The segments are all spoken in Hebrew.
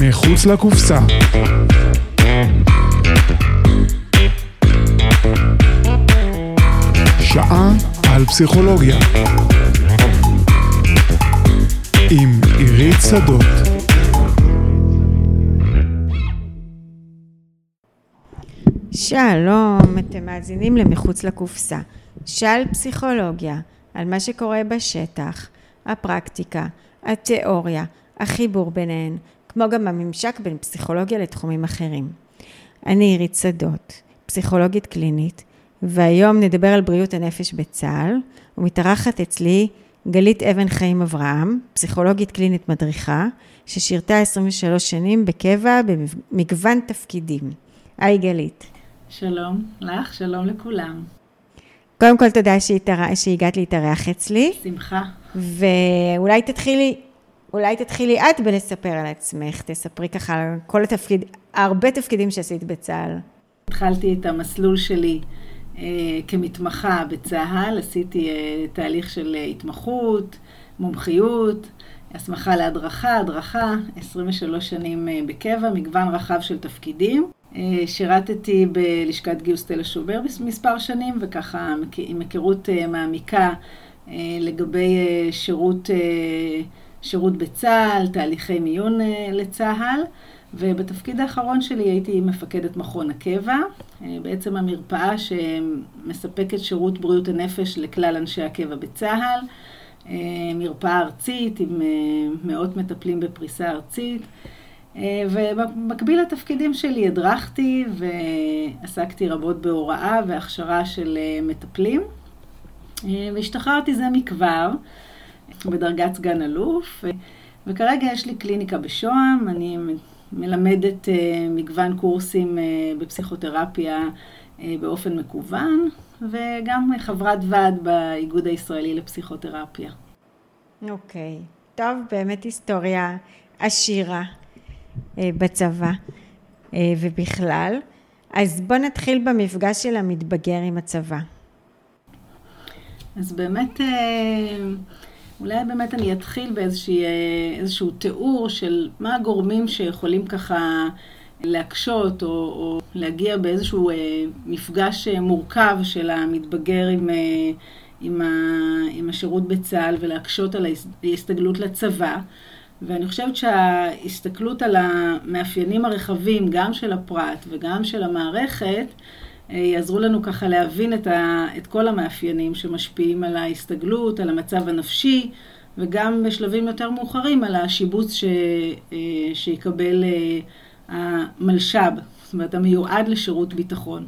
מחוץ לקופסה. שעה על פסיכולוגיה. עם עירית שדות. שלום, אתם מאזינים למחוץ לקופסה. שעל פסיכולוגיה, על מה שקורה בשטח, הפרקטיקה, התיאוריה, החיבור ביניהן, כמו גם הממשק בין פסיכולוגיה לתחומים אחרים. אני עירית שדות, פסיכולוגית קלינית, והיום נדבר על בריאות הנפש בצה"ל, ומתארחת אצלי גלית אבן חיים אברהם, פסיכולוגית קלינית מדריכה, ששירתה 23 שנים בקבע במגוון תפקידים. היי גלית. שלום לך, שלום לכולם. קודם כל תודה שהתאר... שהגעת להתארח אצלי. שמחה. ואולי תתחילי, אולי תתחילי את בלספר על עצמך, תספרי ככה על כל התפקיד, הרבה תפקידים שעשית בצה"ל. התחלתי את המסלול שלי אה, כמתמחה בצה"ל, עשיתי אה, תהליך של אה, התמחות, מומחיות, הסמכה להדרכה, הדרכה, 23 שנים אה, בקבע, מגוון רחב של תפקידים. אה, שירתתי בלשכת גיוס תל השומר מספר שנים, וככה עם היכרות אה, מעמיקה אה, לגבי שירות, שירות בצה"ל, תהליכי מיון לצה"ל. ובתפקיד האחרון שלי הייתי מפקדת מכון הקבע, בעצם המרפאה שמספקת שירות בריאות הנפש לכלל אנשי הקבע בצה"ל, מרפאה ארצית עם מאות מטפלים בפריסה ארצית. אה, ובמקביל לתפקידים שלי הדרכתי ועסקתי רבות בהוראה והכשרה של אה, מטפלים. אה, והשתחררתי זה מכבר, בדרגת סגן אלוף, וכרגע יש לי קליניקה בשוהם, אני מלמדת מגוון קורסים בפסיכותרפיה באופן מקוון, וגם חברת ועד באיגוד הישראלי לפסיכותרפיה. אוקיי, okay. טוב, באמת היסטוריה עשירה. אה, בצבא אה, ובכלל. אז בוא נתחיל במפגש של המתבגר עם הצבא. אז באמת, אה, אולי באמת אני אתחיל באיזשהו תיאור של מה הגורמים שיכולים ככה להקשות או, או להגיע באיזשהו מפגש מורכב של המתבגר עם, עם, ה, עם השירות בצה"ל ולהקשות על ההסתגלות לצבא. ואני חושבת שההסתכלות על המאפיינים הרחבים, גם של הפרט וגם של המערכת, אה, יעזרו לנו ככה להבין את, ה, את כל המאפיינים שמשפיעים על ההסתגלות, על המצב הנפשי, וגם בשלבים יותר מאוחרים על השיבוץ ש, אה, שיקבל אה, המלש"ב, זאת אומרת המיועד לשירות ביטחון.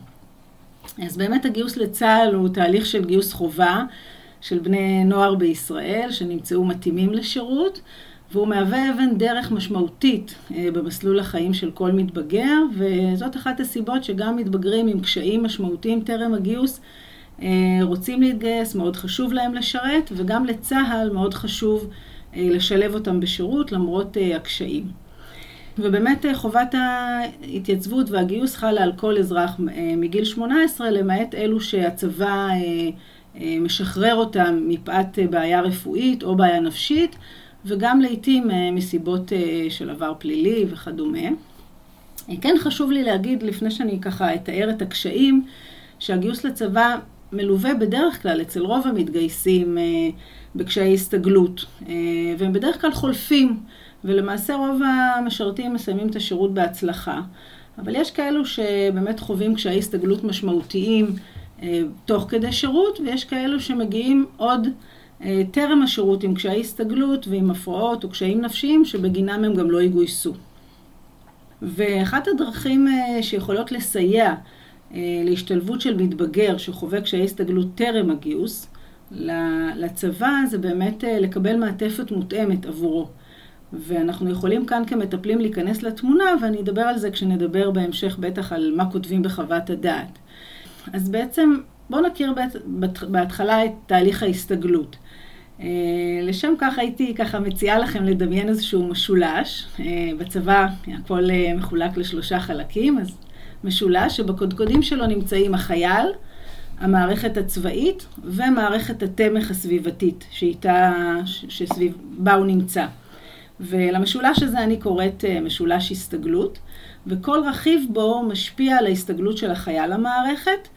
אז באמת הגיוס לצה"ל הוא תהליך של גיוס חובה של בני נוער בישראל שנמצאו מתאימים לשירות. והוא מהווה אבן דרך משמעותית אה, במסלול החיים של כל מתבגר, וזאת אחת הסיבות שגם מתבגרים עם קשיים משמעותיים טרם הגיוס אה, רוצים להתגייס, מאוד חשוב להם לשרת, וגם לצה"ל מאוד חשוב אה, לשלב אותם בשירות למרות הקשיים. ובאמת חובת ההתייצבות והגיוס חלה על כל אזרח מגיל 18, למעט אלו שהצבא משחרר אותם מפאת בעיה רפואית או בעיה נפשית. וגם לעיתים אה, מסיבות אה, של עבר פלילי וכדומה. אה, כן חשוב לי להגיד, לפני שאני ככה אתאר את הקשיים, שהגיוס לצבא מלווה בדרך כלל אצל רוב המתגייסים בקשיי הסתגלות, והם בדרך כלל חולפים, ולמעשה רוב המשרתים מסיימים את השירות בהצלחה. אבל יש כאלו שבאמת חווים קשיי הסתגלות משמעותיים תוך כדי שירות, ויש כאלו שמגיעים עוד טרם השירות עם קשיי הסתגלות ועם הפרעות או קשיים נפשיים שבגינם הם גם לא יגויסו. ואחת הדרכים אה, שיכולות לסייע אה, להשתלבות של מתבגר שחווה קשיי הסתגלות טרם הגיוס לצבא זה באמת לקבל מעטפת מותאמת עבורו. ואנחנו יכולים כאן כמטפלים להיכנס לתמונה ואני אדבר על זה כשנדבר בהמשך בטח על מה כותבים בחוות הדעת. אז בעצם בואו נכיר בהתחלה את תהליך ההסתגלות. אה, לשם כך הייתי ככה מציעה לכם לדמיין איזשהו משולש. אה, בצבא הכל אה, מחולק לשלושה חלקים, אז משולש שבקודקודים שלו נמצאים החייל, המערכת הצבאית ומערכת התמך הסביבתית שאיתה, שסביב, בה הוא נמצא. ולמשולש הזה אני קוראת משולש הסתגלות, וכל רכיב בו משפיע על ההסתגלות של החייל למערכת,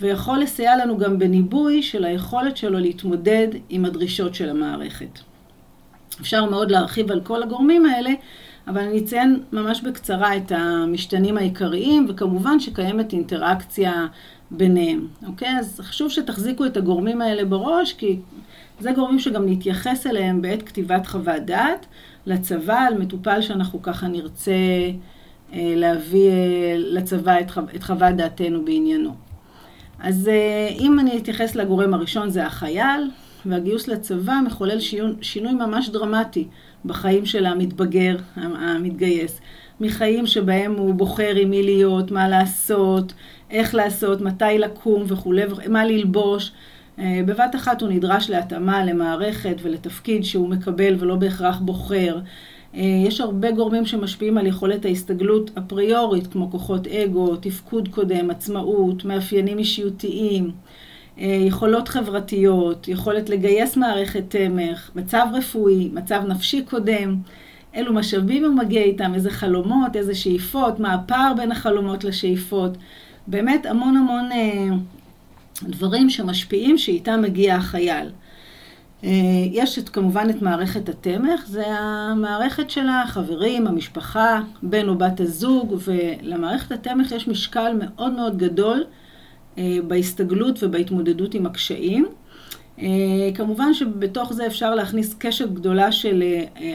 ויכול לסייע לנו גם בניבוי של היכולת שלו להתמודד עם הדרישות של המערכת. אפשר מאוד להרחיב על כל הגורמים האלה, אבל אני אציין ממש בקצרה את המשתנים העיקריים, וכמובן שקיימת אינטראקציה ביניהם, אוקיי? אז חשוב שתחזיקו את הגורמים האלה בראש, כי זה גורמים שגם נתייחס אליהם בעת כתיבת חוות דעת לצבא, על מטופל שאנחנו ככה נרצה אה, להביא אה, לצבא את, חו... את חוות דעתנו בעניינו. אז אה, אם אני אתייחס לגורם הראשון זה החייל, והגיוס לצבא מחולל שינוי ממש דרמטי בחיים של המתבגר, המתגייס. מחיים שבהם הוא בוחר עם מי להיות, מה לעשות, איך לעשות, מתי לקום וכולי, מה ללבוש. אה, בבת אחת הוא נדרש להתאמה למערכת ולתפקיד שהוא מקבל ולא בהכרח בוחר. אה, יש הרבה גורמים שמשפיעים על יכולת ההסתגלות אפריורית, כמו כוחות אגו, תפקוד קודם, עצמאות, מאפיינים אישיותיים. אה, יכולות חברתיות, יכולת לגייס מערכת תמך, מצב רפואי, מצב נפשי קודם, אילו משאבים הוא מגיע איתם, איזה חלומות, איזה שאיפות, מה הפער בין החלומות לשאיפות. באמת המון המון אה, דברים שמשפיעים שאיתם מגיע החייל. אה, יש את, כמובן את מערכת התמך, זה המערכת של החברים, המשפחה, בן או בת הזוג, ולמערכת התמך יש משקל מאוד מאוד גדול אה, בהסתגלות ובהתמודדות עם הקשיים. אה, כמובן שבתוך זה אפשר להכניס קשת גדולה של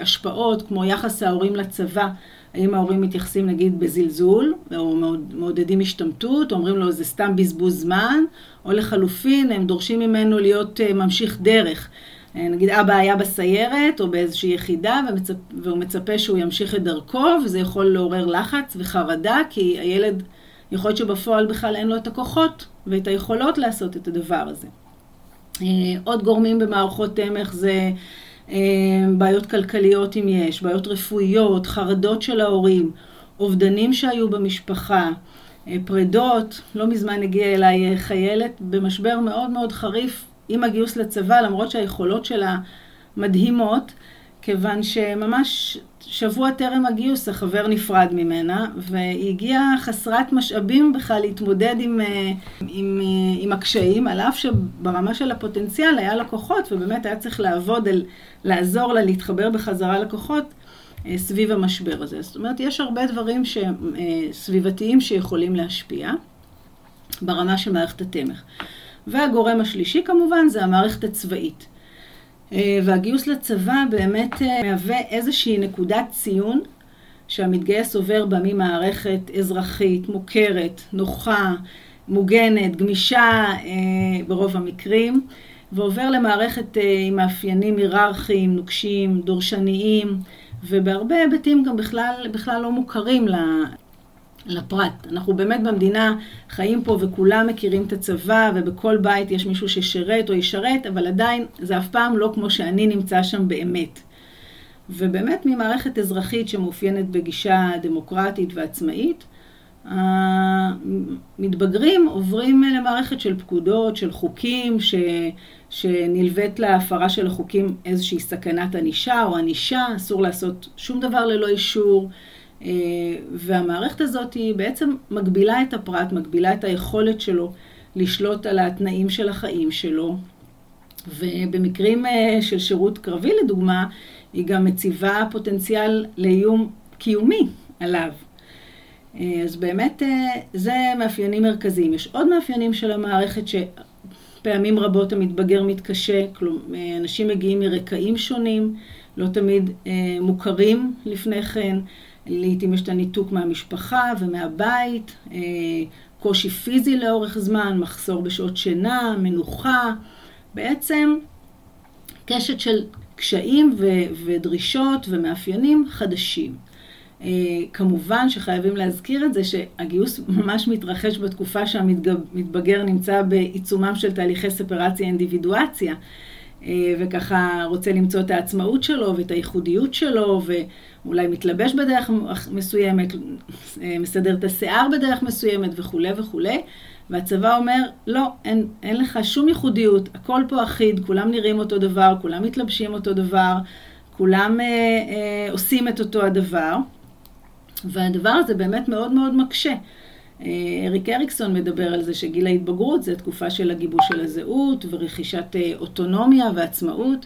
השפעות, כמו יחס ההורים לצבא. האם ההורים מתייחסים נגיד בזלזול, או מעודדים השתמטות, או אומרים לו זה סתם בזבוז זמן, או לחלופין, הם דורשים ממנו להיות ממשיך דרך. נגיד אבא היה בסיירת, או באיזושהי יחידה, ומצפ... והוא מצפה שהוא ימשיך את דרכו, וזה יכול לעורר לחץ וחרדה, כי הילד... יכול להיות שבפועל בכלל אין לו את הכוחות ואת היכולות לעשות את הדבר הזה. אה, עוד גורמים במערכות תמך זה אה, בעיות כלכליות אם יש, בעיות רפואיות, חרדות של ההורים, אובדנים שהיו במשפחה, אה, פרדות. לא מזמן הגיעה אליי חיילת במשבר מאוד מאוד חריף עם הגיוס לצבא, למרות שהיכולות שלה מדהימות, כיוון שממש שבוע טרם הגיוס החבר נפרד ממנה, והיא הגיעה חסרת משאבים בכלל להתמודד עם, אה, עם, אה, עם הקשיים, על אף שברמה של הפוטנציאל היה לה כוחות, ובאמת היה צריך לעבוד על לעזור לה להתחבר בחזרה לכוחות אה, סביב המשבר הזה. זאת אומרת, יש הרבה דברים סביבתיים שיכולים להשפיע ברמה של מערכת התמך. והגורם השלישי כמובן זה המערכת הצבאית. אה, והגיוס לצבא באמת אה, מהווה איזושהי נקודת ציון שהמתגייס עובר בה ממערכת אזרחית, מוכרת, נוחה, מוגנת, גמישה אה, ברוב המקרים, ועובר למערכת עם מאפיינים היררכיים, נוקשים, דורשניים, ובהרבה היבטים גם בכלל, בכלל לא מוכרים לפרט. אנחנו באמת במדינה חיים פה וכולם מכירים את הצבא ובכל בית יש מישהו ששירת או ישרת, אבל עדיין זה אף פעם לא כמו שאני נמצא שם באמת. ובאמת ממערכת אזרחית שמאופיינת בגישה דמוקרטית ועצמאית, המתבגרים עוברים למערכת של פקודות, של חוקים, ש... שנלווית להפרה של החוקים איזושהי סכנת ענישה או ענישה, אסור לעשות שום דבר ללא אישור. אה, והמערכת הזאת היא בעצם מגבילה את הפרט, מגבילה את היכולת שלו לשלוט על התנאים של החיים שלו. ובמקרים אה, של שירות קרבי לדוגמה, היא גם מציבה פוטנציאל לאיום קיומי עליו. אה, אז באמת זה מאפיינים מרכזיים. יש עוד מאפיינים של המערכת שפעמים רבות המתבגר מתקשה, כלומר אנשים מגיעים מרקעים שונים, לא תמיד מוכרים לפני כן. לעתים יש את הניתוק מהמשפחה ומהבית, אה, קושי פיזי לאורך זמן, מחסור בשעות שינה, מנוחה, בעצם קשת של קשיים ו- ודרישות ומאפיינים חדשים. Uh, כמובן שחייבים להזכיר את זה שהגיוס ממש מתרחש בתקופה שהמתבגר נמצא בעיצומם של תהליכי ספרציה אינדיבידואציה. אה, וככה רוצה למצוא את העצמאות שלו ואת הייחודיות שלו, ואולי מתלבש בדרך מסוימת, אה, מסדר את השיער בדרך מסוימת וכולי וכולי. והצבא אומר, לא, אין, אין לך שום ייחודיות, הכל פה אחיד, כולם נראים אותו דבר, כולם מתלבשים אותו דבר, כולם אה, אה, עושים את אותו הדבר, והדבר הזה באמת מאוד מאוד מקשה. אה, אריק אריקסון מדבר על זה שגיל ההתבגרות זה תקופה של הגיבוש של הזהות ורכישת אה, אוטונומיה ועצמאות,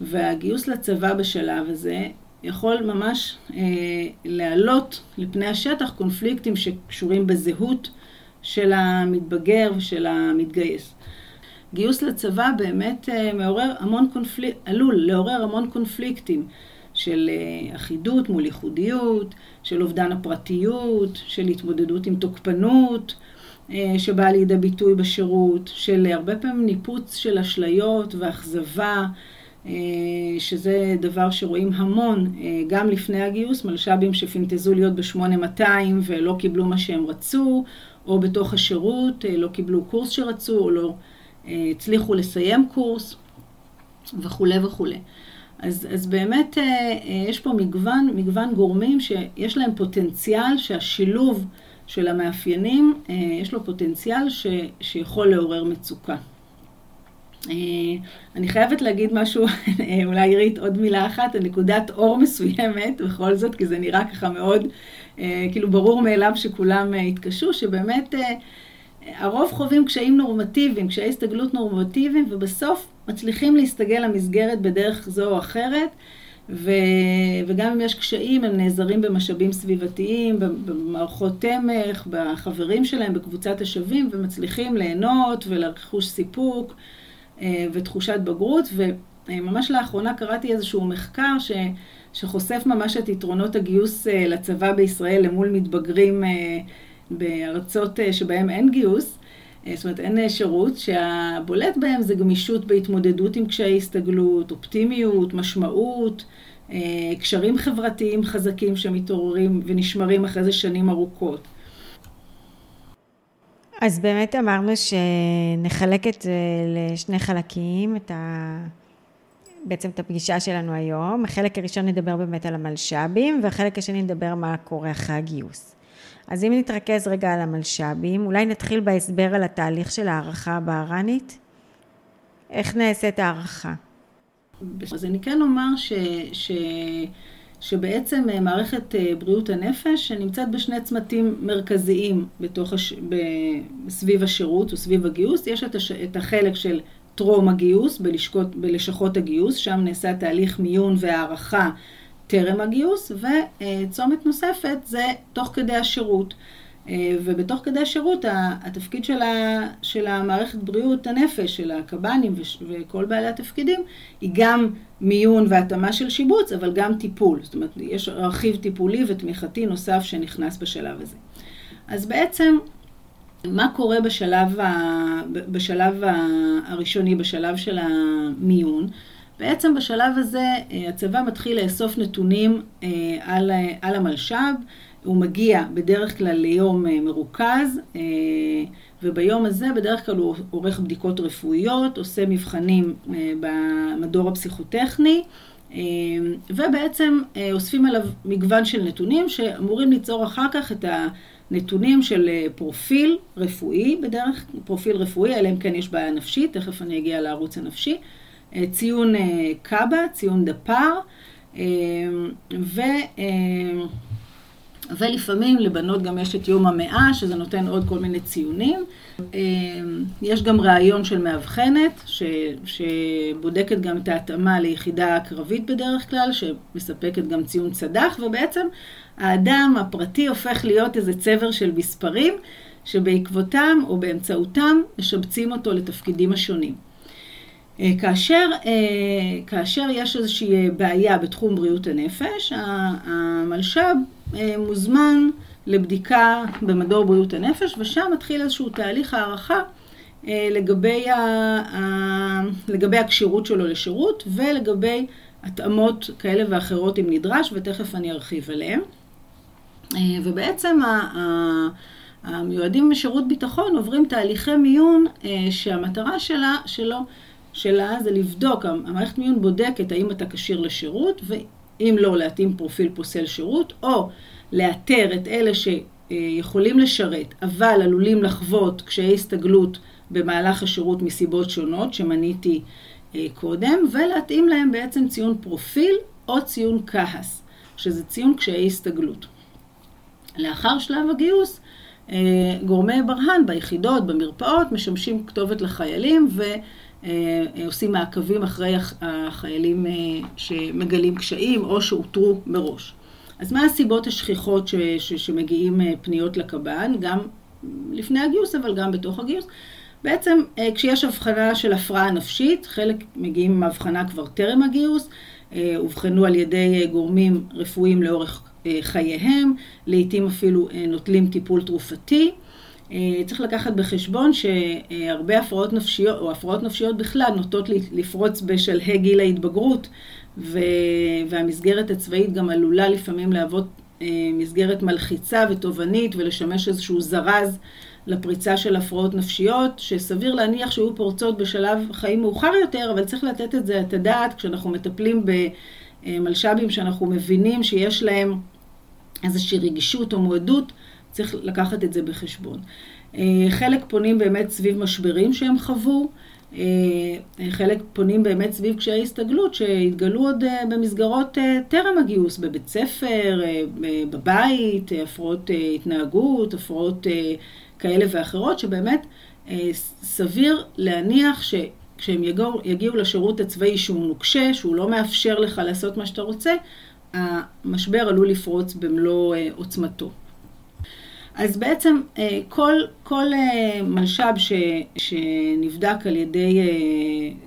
והגיוס לצבא בשלב הזה יכול ממש אה, להעלות לפני השטח קונפליקטים שקשורים בזהות של המתבגר ושל המתגייס. גיוס לצבא באמת אה, מעורר המון קונפליק... עלול לעורר המון קונפליקטים של אה, אחידות מול ייחודיות, של אובדן הפרטיות, של התמודדות עם תוקפנות אה, שבאה לידי ביטוי בשירות, של הרבה פעמים ניפוץ של אשליות ואכזבה, שזה דבר שרואים המון גם לפני הגיוס, מלש"בים שפינטזו להיות ב-8200 ולא קיבלו מה שהם רצו, או בתוך השירות לא קיבלו קורס שרצו, או לא הצליחו לסיים קורס וכולי וכולי. אז, אז באמת אה, אה, יש פה מגוון, מגוון גורמים שיש להם פוטנציאל שהשילוב של המאפיינים, אה, יש לו פוטנציאל ש, שיכול לעורר מצוקה. אני חייבת להגיד משהו, אולי עירית עוד מילה אחת, נקודת אור מסוימת בכל זאת, כי זה נראה ככה מאוד, כאילו ברור מאליו שכולם יתקשו, שבאמת הרוב חווים קשיים נורמטיביים, קשיי הסתגלות נורמטיביים, ובסוף מצליחים להסתגל למסגרת בדרך זו או אחרת, ו... וגם אם יש קשיים, הם נעזרים במשאבים סביבתיים, במערכות תמך, בחברים שלהם, בקבוצת השווים, ומצליחים ליהנות ולרכוש סיפוק אה, ותחושת בגרות. וממש לאחרונה קראתי איזשהו מחקר ש... שחושף ממש את יתרונות הגיוס אה, לצבא בישראל למול מתבגרים אה, בארצות אה, שבהן אין גיוס, אה, זאת אומרת אין אה, שירות, שהבולט בהם זה גמישות בהתמודדות עם קשיי הסתגלות, אופטימיות, משמעות, קשרים חברתיים חזקים שמתעוררים ונשמרים אחרי זה שנים ארוכות. אז באמת אמרנו שנחלק את זה לשני חלקים, את ה... בעצם את הפגישה שלנו היום. החלק הראשון נדבר באמת על המלש"בים, והחלק השני נדבר מה קורה אחרי הגיוס. אז אם נתרכז רגע על המלש"בים, אולי נתחיל בהסבר על התהליך של הערכה הבהרנית. איך נעשית הערכה? אז אני כן אומר ש, ש, שבעצם אה, מערכת אה, בריאות הנפש נמצאת בשני צמתים מרכזיים בתוך הש, ב, סביב השירות או סביב הגיוס. יש את, הש, את החלק של טרום הגיוס בלשכות, בלשכות הגיוס, שם נעשה תהליך מיון והערכה טרם הגיוס, וצומת נוספת זה תוך כדי השירות. אה, ובתוך כדי השירות התפקיד של, ה, של המערכת בריאות הנפש, של הקב"נים וכל בעלי התפקידים, היא גם מיון והתאמה של שיבוץ, אבל גם טיפול. זאת אומרת, יש רכיב טיפולי ותמיכתי נוסף שנכנס בשלב הזה. אז בעצם, מה קורה בשלב, ה, בשלב הראשוני, בשלב של המיון? בעצם בשלב הזה אה, הצבא מתחיל לאסוף נתונים אה, על, על המלש"ב, הוא מגיע בדרך כלל ליום אה, מרוכז, וביום הזה בדרך כלל הוא עורך בדיקות רפואיות, עושה מבחנים במדור הפסיכוטכני, ובעצם אוספים עליו מגוון של נתונים שאמורים ליצור אחר כך את הנתונים של פרופיל רפואי, בדרך פרופיל רפואי, אלא אם כן יש בעיה נפשית, תכף אני אגיע לערוץ הנפשי. אה, ציון אה, קאבה, ציון דפ"ר, אה, ו... ולפעמים לבנות גם יש את יום המאה, שזה נותן עוד כל מיני ציונים. יש גם ראיון של מאבחנת, ש, שבודקת גם את ההתאמה ליחידה קרבית בדרך כלל, שמספקת גם ציון צד"ח, ובעצם האדם הפרטי הופך להיות איזה צבר של מספרים, שבעקבותם או באמצעותם משבצים אותו לתפקידים השונים. אה, כאשר, אה, כאשר יש איזושהי בעיה בתחום בריאות הנפש, המלש"ב אה, מוזמן לבדיקה במדור בריאות הנפש, ושם מתחיל איזשהו תהליך הערכה לגבי, ה, לגבי הכשירות שלו לשירות ולגבי התאמות כאלה ואחרות אם נדרש, ותכף אני ארחיב עליהן. ובעצם המיועדים בשירות ביטחון עוברים תהליכי מיון שהמטרה שלה, שלו שלה זה לבדוק, המערכת מיון בודקת האם אתה כשיר לשירות, ואם לא, להתאים פרופיל פוסל שירות, או לאתר את אלה שיכולים לשרת, אבל עלולים לחוות קשיי הסתגלות במהלך השירות מסיבות שונות שמניתי אה, קודם, ולהתאים להם בעצם ציון פרופיל או ציון כהס, שזה ציון קשיי הסתגלות. לאחר שלב הגיוס, גורמי ברה"ן ביחידות, במרפאות, משמשים כתובת לחיילים ועושים מעקבים אחרי החיילים שמגלים קשיים או שאותרו מראש. אז מה הסיבות השכיחות ש, ש, שמגיעים פניות לקב"ן, גם לפני הגיוס אבל גם בתוך הגיוס? בעצם כשיש הבחנה של הפרעה נפשית, חלק מגיעים עם הבחנה כבר טרם הגיוס, אובחנו על ידי גורמים רפואיים לאורך חייהם, לעתים אפילו נוטלים טיפול תרופתי. צריך לקחת בחשבון שהרבה הפרעות נפשיות, או הפרעות נפשיות בכלל, נוטות לפרוץ בשלהי גיל ההתבגרות, והמסגרת הצבאית גם עלולה לפעמים להוות מסגרת מלחיצה ותובענית ולשמש איזשהו זרז לפריצה של הפרעות נפשיות, שסביר להניח שהיו פורצות בשלב חיים מאוחר יותר, אבל צריך לתת את זה את הדעת כשאנחנו מטפלים במלש"בים שאנחנו מבינים שיש להם איזושהי רגישות או מועדות, צריך לקחת את זה בחשבון. חלק פונים באמת סביב משברים שהם חוו, חלק פונים באמת סביב קשיי הסתגלות שהתגלו עוד במסגרות טרם הגיוס, בבית ספר, בבית, הפרעות התנהגות, הפרעות כאלה ואחרות, שבאמת סביר להניח שכשהם יגיעו, יגיעו לשירות הצבאי שהוא נוקשה, שהוא לא מאפשר לך לעשות מה שאתה רוצה, המשבר עלול לפרוץ במלוא עוצמתו. אז בעצם כל, כל מלש"ב ש, שנבדק על ידי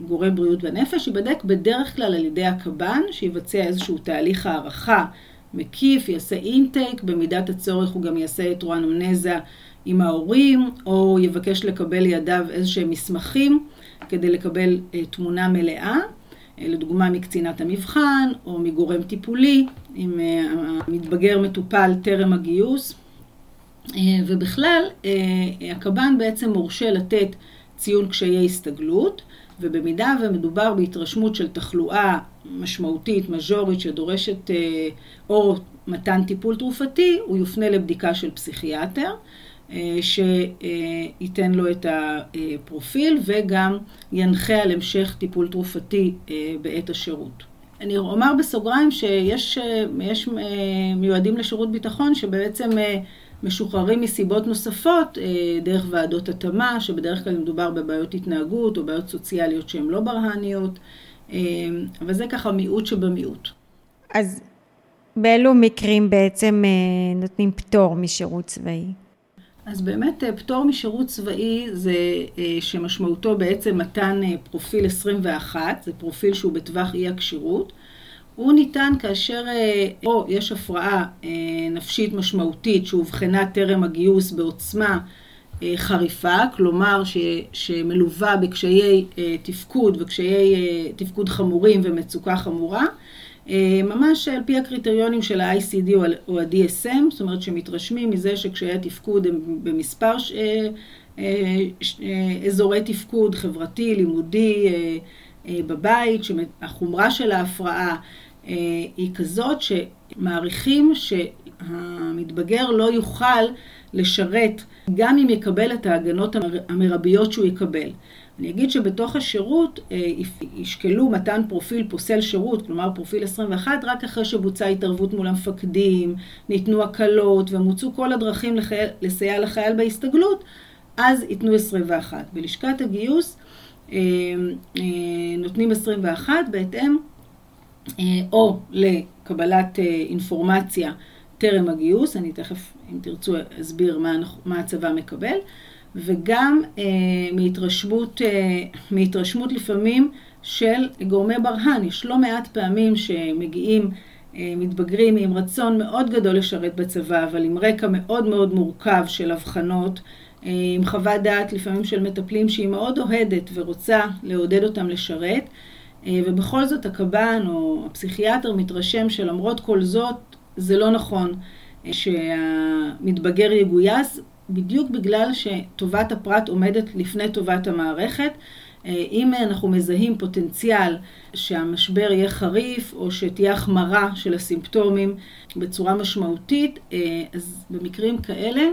גורם בריאות בנפש, ייבדק בדרך כלל על ידי הקב"ן, שיבצע איזשהו תהליך הערכה מקיף, יעשה אינטייק, במידת הצורך הוא גם יעשה היטרואנמנזה עם ההורים, או יבקש לקבל לידיו איזשהם מסמכים כדי לקבל תמונה מלאה. לדוגמה מקצינת המבחן או מגורם טיפולי, אם המתבגר מטופל טרם הגיוס. ובכלל, הקב"ן בעצם מורשה לתת ציון קשיי הסתגלות, ובמידה ומדובר בהתרשמות של תחלואה משמעותית, מז'ורית, שדורשת או מתן טיפול תרופתי, הוא יופנה לבדיקה של פסיכיאטר. שייתן לו את הפרופיל וגם ינחה על המשך טיפול תרופתי בעת השירות. אני אומר בסוגריים שיש יש מיועדים לשירות ביטחון שבעצם משוחררים מסיבות נוספות דרך ועדות התאמה, שבדרך כלל מדובר בבעיות התנהגות או בעיות סוציאליות שהן לא ברה"ניות, אבל זה ככה מיעוט שבמיעוט. אז באילו מקרים בעצם נותנים פטור משירות צבאי? אז באמת פטור משירות צבאי זה שמשמעותו בעצם מתן פרופיל 21, זה פרופיל שהוא בטווח אי הכשירות. הוא ניתן כאשר או יש הפרעה נפשית משמעותית שאובחנה טרם הגיוס בעוצמה חריפה, כלומר ש, שמלווה בקשיי תפקוד וקשיי תפקוד חמורים ומצוקה חמורה, ממש על פי הקריטריונים של ה-ICD או ה-DSM, זאת אומרת שמתרשמים מזה שקשיי התפקוד הם במספר אזורי תפקוד, חברתי, לימודי, בבית, שהחומרה של ההפרעה היא כזאת שמעריכים שהמתבגר לא יוכל לשרת גם אם יקבל את ההגנות המרביות שהוא יקבל. אני אגיד שבתוך השירות ישקלו מתן פרופיל פוסל שירות, כלומר פרופיל 21, רק אחרי שבוצעה התערבות מול המפקדים, ניתנו הקלות ומוצאו כל הדרכים לחייל, לסייע לחייל בהסתגלות, אז ייתנו 21. בלשכת הגיוס נותנים 21 בהתאם או לקבלת אינפורמציה טרם הגיוס, אני תכף, אם תרצו, אסביר מה, מה הצבא מקבל, וגם אה, מהתרשמות, אה, מהתרשמות לפעמים של גורמי ברה"ן. יש לא מעט פעמים שמגיעים אה, מתבגרים עם רצון מאוד גדול לשרת בצבא, אבל עם רקע מאוד מאוד מורכב של הבחנות, אה, עם חוות דעת לפעמים של מטפלים שהיא מאוד אוהדת ורוצה לעודד אותם לשרת, אה, ובכל זאת הקב"ן או הפסיכיאטר מתרשם שלמרות כל זאת זה לא נכון אה, שהמתבגר יגויס, בדיוק בגלל שטובת הפרט עומדת לפני טובת המערכת. אם אנחנו מזהים פוטנציאל שהמשבר יהיה חריף או שתהיה החמרה של הסימפטומים בצורה משמעותית, אז במקרים כאלה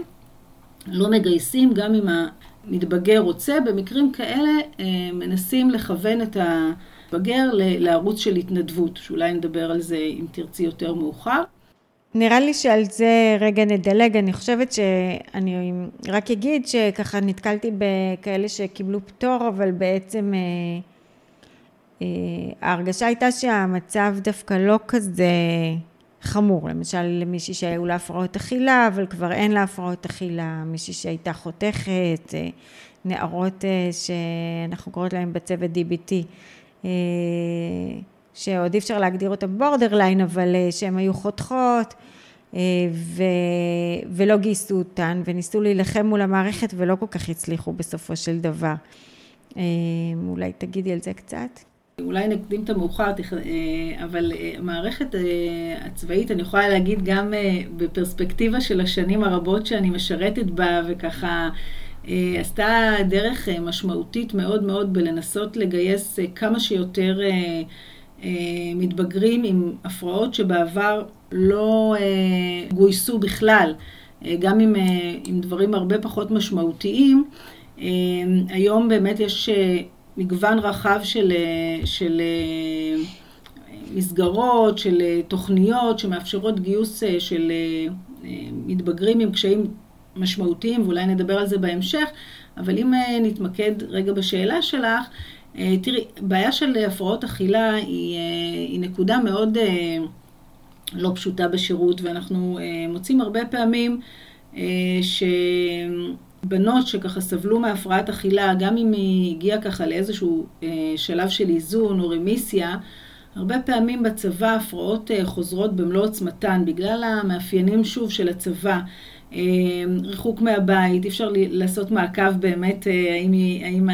לא מגייסים גם אם המתבגר רוצה, במקרים כאלה מנסים לכוון את בגר לערוץ של התנדבות, שאולי נדבר על זה אם תרצי יותר מאוחר. נראה לי שעל זה רגע נדלג, אני חושבת שאני רק אגיד שככה נתקלתי בכאלה שקיבלו פטור, אבל בעצם אה, אה, ההרגשה הייתה שהמצב דווקא לא כזה חמור, למשל למישהי שהיו לה הפרעות אכילה, אבל כבר אין לה הפרעות אכילה, מישהי שהייתה חותכת, אה, נערות שאנחנו קוראות להן בצוות DBT. שעוד אי אפשר להגדיר אותם בורדרליין, אבל אה, שהן היו חותכות אה, ו... ולא גייסו אותן, וניסו להילחם מול המערכת ולא כל כך הצליחו בסופו של דבר. אה, אולי תגידי על זה קצת? אולי נקדים את המאוחר, אבל המערכת הצבאית, אני יכולה להגיד גם בפרספקטיבה של השנים הרבות שאני משרתת בה, וככה עשתה דרך משמעותית מאוד מאוד בלנסות לגייס כמה שיותר אה, מתבגרים עם הפרעות שבעבר לא אה, גויסו בכלל, אה, גם עם, עם דברים הרבה פחות משמעותיים. היום באמת יש מגוון רחב של, של מסגרות, של תוכניות שמאפשרות גיוס של מתבגרים עם קשיים משמעותיים, ואולי נדבר על זה בהמשך, אבל אם נתמקד רגע בשאלה שלך, אה, תראי, בעיה של הפרעות אכילה היא, אה, היא נקודה מאוד אה, לא פשוטה בשירות, ואנחנו מוצאים הרבה פעמים שבנות שככה סבלו מהפרעת אכילה, גם אם היא הגיעה ככה לאיזשהו שלב של איזון או רמיסיה, הרבה פעמים בצבא הפרעות חוזרות במלוא עוצמתן, בגלל המאפיינים שוב של הצבא. ריחוק מהבית, אי אפשר לעשות מעקב באמת האם, האם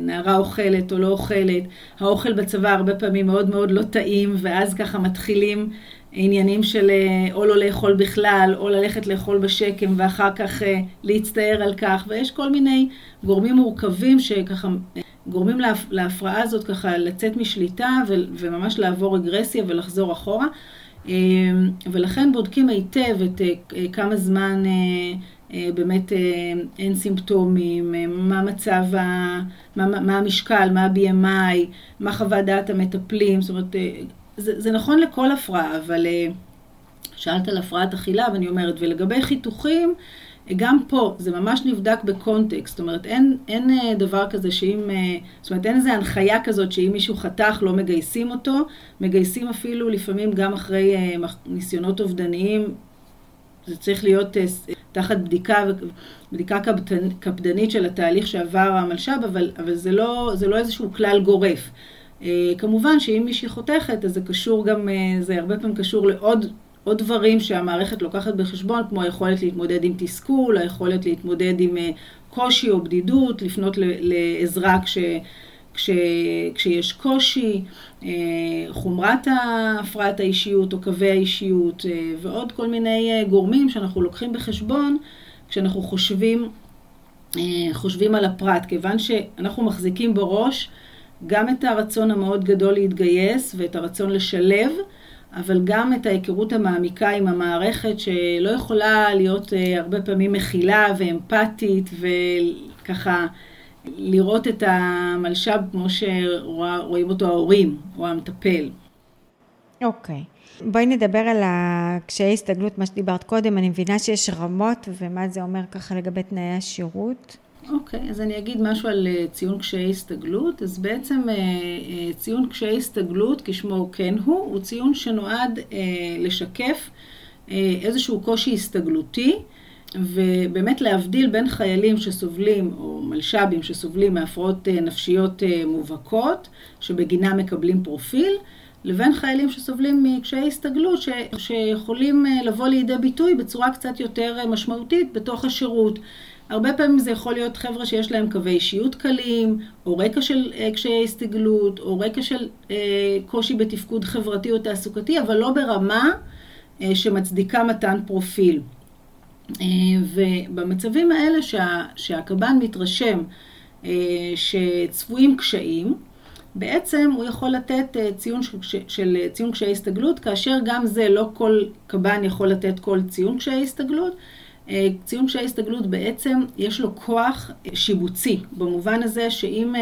נערה אוכלת או לא אוכלת. האוכל בצבא הרבה פעמים מאוד מאוד לא טעים, ואז ככה מתחילים עניינים של אה, או לא לאכול בכלל, או ללכת לאכול בשקם, ואחר כך אה, להצטער על כך, ויש כל מיני גורמים מורכבים שככה גורמים להפרעה הזאת ככה לצאת משליטה וממש לעבור רגרסיה ולחזור אחורה. אה, ולכן בודקים היטב את כמה זמן אה, באמת אה, אין סימפטומים, אה, מה מצב, ה, מה, מה המשקל, מה ה-BMI, מה חוות דעת המטפלים, זאת אומרת, זה, זה נכון לכל הפרעה, אבל שאלת על הפרעת אכילה ואני אומרת, ולגבי חיתוכים, גם פה זה ממש נבדק בקונטקסט, זאת אומרת אין, אין דבר כזה שאם, זאת אומרת אין איזו הנחיה כזאת שאם מישהו חתך לא מגייסים אותו, מגייסים אפילו לפעמים גם אחרי ניסיונות אובדניים, זה צריך להיות תחת בדיקה, בדיקה קפדנית של התהליך שעבר המלש"ב, אבל, אבל זה, לא, זה לא איזשהו כלל גורף. אה, כמובן שאם מישהי חותכת, אז זה קשור גם, אה, זה הרבה פעמים קשור לעוד עוד דברים שהמערכת לוקחת בחשבון, כמו היכולת להתמודד עם תסכול, היכולת להתמודד עם אה, קושי או בדידות, לפנות לעזרה כש... כש, כשיש קושי, אה, חומרת הפרעת האישיות או קווי האישיות אה, ועוד כל מיני גורמים שאנחנו לוקחים בחשבון כשאנחנו חושבים, חושבים על הפרט, כיוון שאנחנו מחזיקים בראש גם את הרצון המאוד גדול להתגייס ואת הרצון לשלב, אבל גם את ההיכרות המעמיקה עם המערכת שלא יכולה להיות הרבה פעמים מכילה ואמפתית וככה לראות את המלש"ב כמו שרואים אותו ההורים או המטפל. אוקיי. Okay. בואי נדבר על הקשיי הסתגלות, מה שדיברת קודם. אני מבינה שיש רמות, ומה זה אומר ככה לגבי תנאי השירות. אוקיי, okay, אז אני אגיד משהו על אה, ציון קשיי הסתגלות. אז בעצם אה, אה, ציון קשיי הסתגלות, כשמו כן הוא, הוא ציון שנועד לשקף איזשהו קושי הסתגלותי. ובאמת להבדיל בין חיילים שסובלים, או מלש"בים שסובלים מהפרעות נפשיות מובהקות, שבגינם מקבלים פרופיל, לבין חיילים שסובלים מקשיי הסתגלות, ש, שיכולים לבוא לידי ביטוי בצורה קצת יותר משמעותית בתוך השירות. הרבה פעמים זה יכול להיות חבר'ה שיש להם קווי אישיות קלים, או רקע של קשיי הסתגלות, או רקע של אה, קושי בתפקוד חברתי או תעסוקתי, אבל לא ברמה אה, שמצדיקה מתן פרופיל. אה, ובמצבים האלה שה, שהקב"ן מתרשם אה, שצפויים קשיים, בעצם הוא יכול לתת אה, ציון של, של ציון קשיי הסתגלות, כאשר גם זה לא כל קב"ן יכול לתת כל ציון קשיי הסתגלות. ציון קשיי הסתגלות בעצם יש לו כוח שיבוצי, במובן הזה שאם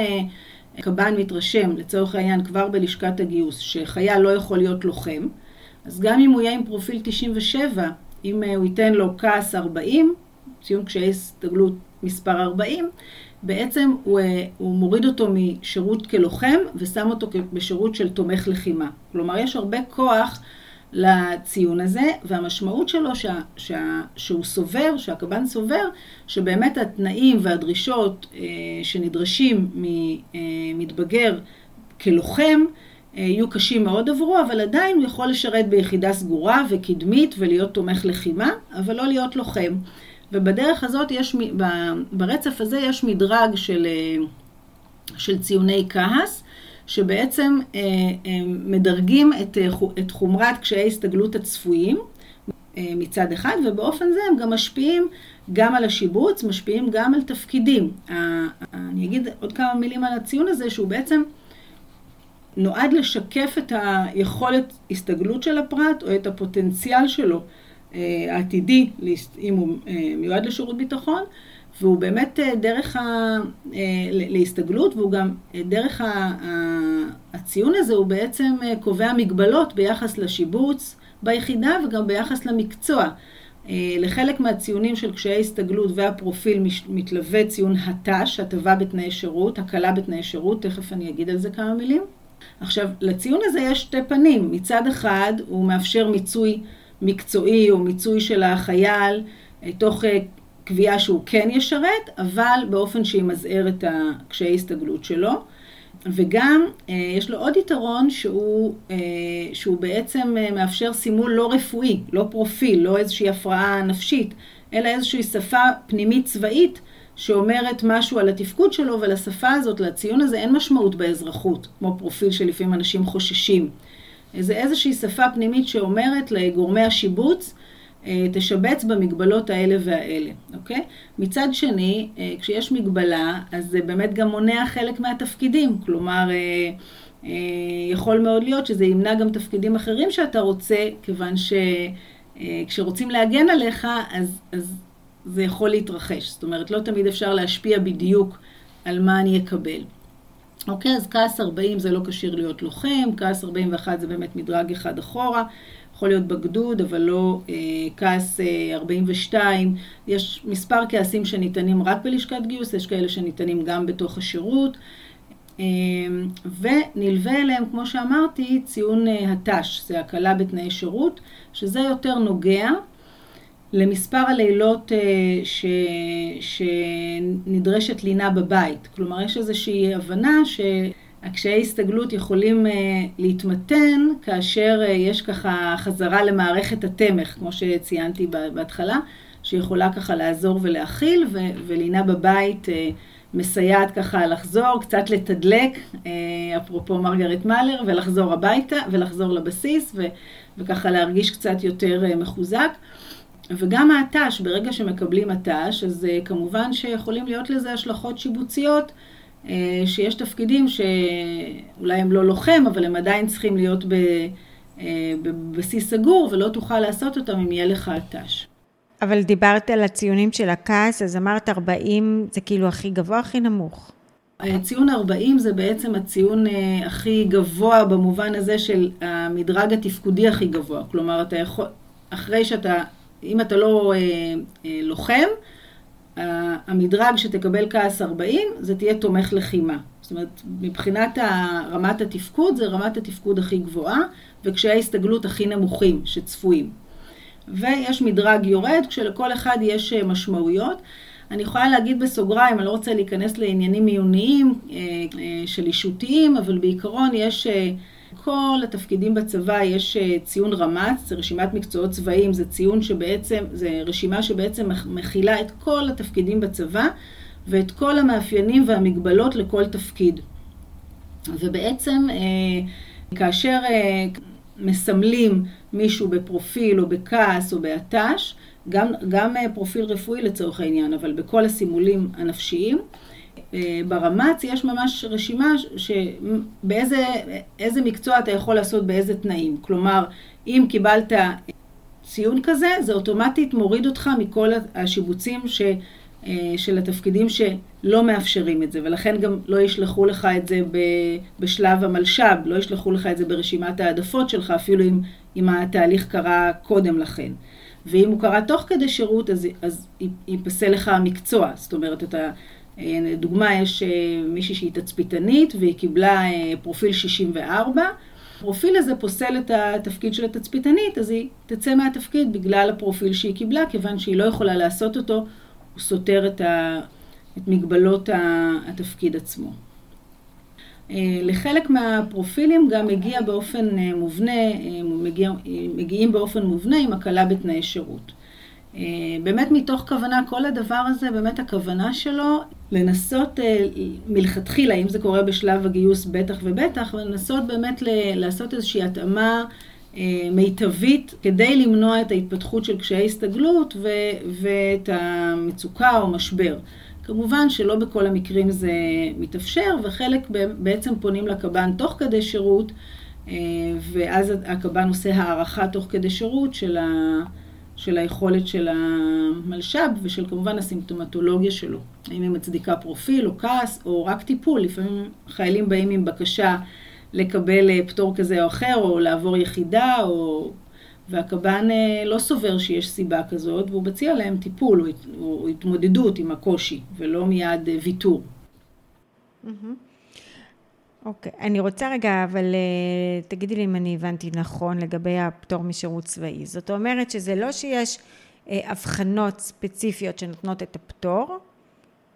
קב"ן מתרשם, לצורך העניין, כבר בלשכת הגיוס, שחייל לא יכול להיות לוחם, אז גם אם הוא יהיה עם פרופיל 97, אם הוא ייתן לו כעס 40, ציון קשיי הסתגלות מספר 40, בעצם הוא, הוא מוריד אותו משירות כלוחם ושם אותו בשירות של תומך לחימה. כלומר, יש הרבה כוח לציון הזה, והמשמעות שלו שה, שה, שהוא סובר, שהקב"ן סובר, שבאמת התנאים והדרישות אה, שנדרשים ממתבגר כלוחם, אה, יהיו קשים מאוד עבורו, אבל עדיין הוא יכול לשרת ביחידה סגורה וקדמית ולהיות תומך לחימה, אבל לא להיות לוחם. ובדרך הזאת יש, ברצף הזה יש מדרג של, אה, של ציוני כעס, שבעצם אה, מדרגים את, את חומרת קשיי הסתגלות הצפויים מצד אחד, ובאופן זה הם גם משפיעים גם על השיבוץ, משפיעים גם על תפקידים. אני אגיד עוד כמה מילים על הציון הזה, שהוא בעצם נועד לשקף את היכולת הסתגלות של הפרט או את הפוטנציאל שלו אה, העתידי, אם הוא אה, מיועד לשירות ביטחון, והוא באמת אה, דרך ה... להסתגלות, והוא גם דרך ה... הציון הזה, הוא בעצם קובע מגבלות ביחס לשיבוץ ביחידה וגם ביחס למקצוע. לחלק מהציונים של קשיי הסתגלות והפרופיל מתלווה ציון הת"ש, הטבה בתנאי שירות, הקלה בתנאי שירות, תכף אני אגיד על זה כמה מילים. עכשיו, לציון הזה יש שתי פנים. מצד אחד, הוא מאפשר מיצוי מקצועי או מיצוי של החייל, אה, תוך אה, קביעה שהוא כן ישרת, אבל באופן שימזער את הקשיי הסתגלות שלו. וגם אה, יש לו עוד יתרון שהוא, שהוא בעצם מאפשר סימול לא רפואי, לא פרופיל, לא איזושהי הפרעה נפשית, אלא איזושהי שפה פנימית צבאית שאומרת משהו על התפקוד שלו, ולשפה הזאת, לציון הזה, אין משמעות באזרחות, כמו פרופיל שלפעמים אנשים חוששים. זה איזושהי שפה פנימית שאומרת לגורמי השיבוץ, אה, תשבץ במגבלות האלה והאלה, אוקיי? מצד שני, אה, כשיש מגבלה, אז זה באמת גם מונע חלק מהתפקידים. כלומר, אה, יכול מאוד להיות שזה ימנע גם תפקידים אחרים שאתה רוצה, כיוון שכשרוצים להגן עליך, אז, אז זה יכול להתרחש. זאת אומרת, לא תמיד אפשר להשפיע בדיוק על מה אני אקבל. אוקיי, אז כעס 40 זה לא כשיר להיות לוחם, כעס 41 זה באמת מדרג אחד אחורה, יכול להיות בגדוד, אבל לא אה, כעס אה, 42. יש מספר כעסים שניתנים רק בלשכת גיוס, יש כאלה שניתנים גם בתוך השירות. אה, ונלווה אליהם, כמו שאמרתי, ציון אה, הת"ש, זה הקלה בתנאי שירות, שזה יותר נוגע למספר הלילות אה, ש... שנדרשת לינה בבית. כלומר, יש איזושהי הבנה שהקשיי הסתגלות יכולים אה, להתמתן כאשר אה, יש ככה חזרה למערכת התמך, כמו שציינתי בהתחלה, שיכולה ככה לעזור ולהכיל, ו... ולינה בבית מסייעת ככה לחזור, קצת לתדלק, אפרופו מרגרט מאלר, ולחזור הביתה, ולחזור לבסיס, ו... וככה להרגיש קצת יותר מחוזק. וגם ההת"ש, ברגע שמקבלים הת"ש, אז אה, כמובן שיכולים להיות לזה השלכות שיבוציות, שיש תפקידים שאולי הם לא לוחם, אבל הם עדיין צריכים להיות אה, בבסיס סגור, ולא תוכל לעשות אותם אם יהיה לך הת"ש. אבל דיברת על הציונים של הכעס, אז אמרת 40 זה כאילו הכי גבוה, הכי נמוך. ציון 40 זה בעצם הציון הכי גבוה במובן הזה של המדרג התפקודי הכי גבוה. כלומר, אתה יכול, אחרי שאתה אם אתה לא אה, אה, לוחם, אה, המדרג שתקבל כעס 40 זה תהיה תומך לחימה. זאת אומרת, מבחינת רמת התפקוד, זה רמת התפקוד הכי גבוהה, וקשיי ההסתגלות הכי נמוכים שצפויים. ויש מדרג יורד, כשלכל אחד יש אה, משמעויות. אני יכולה להגיד בסוגריים, אני לא רוצה להיכנס לעניינים עיוניים אה, אה, של אישותיים, אבל בעיקרון יש... כל התפקידים בצבא יש אה, ציון רמ"ץ, זה רשימת מקצועות צבאיים, זה ציון שבעצם, זה רשימה שבעצם מכילה את כל התפקידים בצבא ואת כל המאפיינים והמגבלות לכל תפקיד. ובעצם אה, כאשר אה, מסמלים מישהו בפרופיל או בכעס או בהת"ש, גם, גם פרופיל רפואי לצורך העניין, אבל בכל הסימולים הנפשיים, ברמ"ץ יש ממש רשימה שבאיזה מקצוע אתה יכול לעשות באיזה תנאים. כלומר, אם קיבלת ציון כזה, זה אוטומטית מוריד אותך מכל השיבוצים אה, של התפקידים שלא מאפשרים את זה, ולכן גם לא ישלחו לך את זה בשלב המלש"ב, לא ישלחו לך את זה ברשימת העדפות שלך, אפילו אם, אם התהליך קרה קודם לכן. ואם הוא קרה תוך כדי שירות, אז, אז ייפסל לך המקצוע. זאת אומרת, אתה, לדוגמה, יש מישהי שהיא תצפיתנית והיא קיבלה פרופיל 64, הפרופיל הזה פוסל את התפקיד של התצפיתנית, אז היא תצא מהתפקיד בגלל הפרופיל שהיא קיבלה, כיוון שהיא לא יכולה לעשות אותו, הוא סותר את, ה, את מגבלות התפקיד עצמו. אה, לחלק מהפרופילים גם מגיע באופן אה, מובנה, אה, מגיע, מגיעים באופן מובנה עם הקלה בתנאי שירות. באמת מתוך כוונה, כל הדבר הזה, באמת הכוונה שלו לנסות מלכתחילה, אם זה קורה בשלב הגיוס בטח ובטח, ולנסות באמת לעשות איזושהי התאמה מיטבית כדי למנוע את ההתפתחות של קשיי הסתגלות ואת המצוקה או משבר. כמובן שלא בכל המקרים זה מתאפשר, וחלק בעצם פונים לקב"ן תוך כדי שירות, אה, ואז הקב"ן עושה הערכה תוך כדי שירות של, ה, של היכולת של המלש"ב ושל כמובן הסימפטומטולוגיה שלו. האם היא מצדיקה פרופיל או כעס או רק טיפול. לפעמים חיילים באים עם בקשה לקבל אה, פטור כזה או אחר, או לעבור יחידה, או והקב"ן אה, לא סובר שיש סיבה כזאת, והוא מציע להם טיפול או התמודדות עם הקושי, ולא מיד אה, ויתור. אוקיי, okay. אני רוצה רגע, אבל uh, תגידי לי אם אני הבנתי נכון לגבי הפטור משירות צבאי. זאת אומרת שזה לא שיש uh, הבחנות ספציפיות שנותנות את הפטור,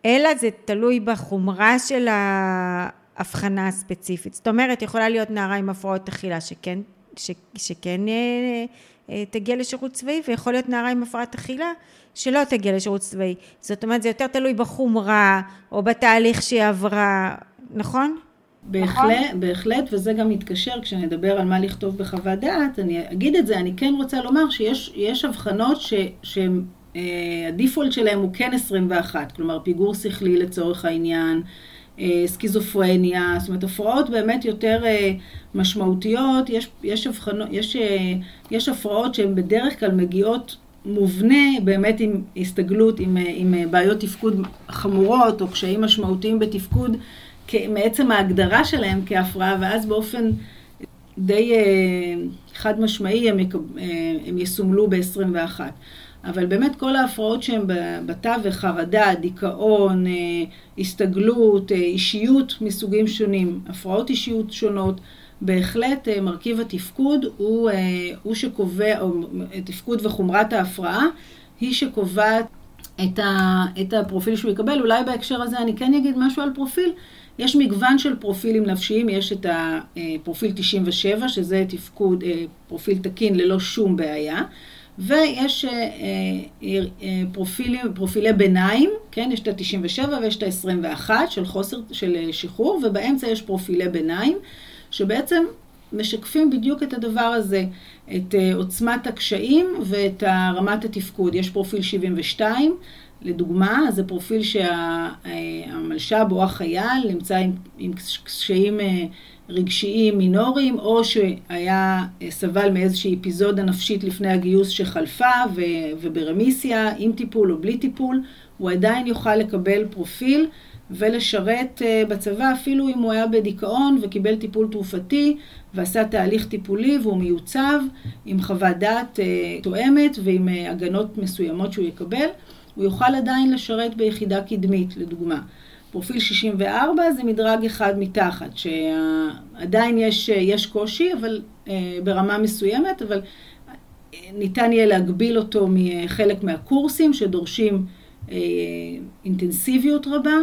אלא זה תלוי בחומרה של ההבחנה הספציפית. זאת אומרת, יכולה להיות נערה עם הפרעות אכילה שכן ש, שכן אה, אה, תגיע לשירות צבאי, ויכול להיות נערה עם הפרעת אכילה שלא תגיע לשירות צבאי. זאת אומרת, זה יותר תלוי בחומרה, או בתהליך שהיא עברה, נכון? בהחלט, נכון? בהחלט, וזה גם מתקשר כשנדבר על מה לכתוב בחוות דעת, אני אגיד את זה, אני כן רוצה לומר שיש הבחנות שהדיפולט אה, שלהם הוא כן 21, כלומר פיגור שכלי לצורך העניין, אה, סקיזופרניה, זאת אומרת הפרעות באמת יותר אה, משמעותיות, יש, יש, הבחנו, יש, אה, יש הפרעות שהן בדרך כלל מגיעות מובנה באמת עם הסתגלות, עם, עם בעיות תפקוד חמורות או קשיים משמעותיים בתפקוד מעצם ההגדרה שלהם כהפרעה, ואז באופן די חד משמעי הם, הם יסומלו ב-21. אבל באמת כל ההפרעות שהן בתווך, חרדה, דיכאון, אה, הסתגלות, אה, אישיות מסוגים שונים, הפרעות אישיות שונות, בהחלט אה, מרכיב התפקוד הוא, הוא שקובע, או תפקוד וחומרת ההפרעה, היא שקובעת את, את הפרופיל שהוא יקבל. אולי בהקשר הזה אני כן אגיד משהו על פרופיל. יש מגוון של פרופילים נפשיים, יש את הפרופיל 97, שזה תפקוד, פרופיל תקין ללא שום בעיה. ויש אה, אה, אה, פרופילים, פרופילי ביניים, כן, יש את ה-97 ויש את ה-21 של חוסר, של שחרור, ובאמצע יש פרופילי ביניים, שבעצם משקפים בדיוק את הדבר הזה, את עוצמת הקשיים ואת רמת התפקוד. יש פרופיל 72, לדוגמה, זה פרופיל שהמלש"ב או החייל נמצא עם, עם קשיים רגשיים מינוריים, או שהיה, אה, סבל מאיזושהי אפיזודה נפשית לפני הגיוס שחלפה ו, וברמיסיה, עם טיפול או בלי טיפול, הוא עדיין יוכל לקבל פרופיל ולשרת אה, בצבא אפילו אם הוא היה בדיכאון וקיבל טיפול תרופתי ועשה תהליך טיפולי והוא מיוצב עם חוות דעת אה, תואמת ועם הגנות מסוימות שהוא יקבל, הוא יוכל עדיין לשרת ביחידה קדמית, לדוגמה. פרופיל 64 זה מדרג אחד מתחת, שעדיין יש, יש קושי, אבל אה, ברמה מסוימת, אבל ניתן יהיה להגביל אותו מחלק מהקורסים שדורשים אה, אינטנסיביות רבה.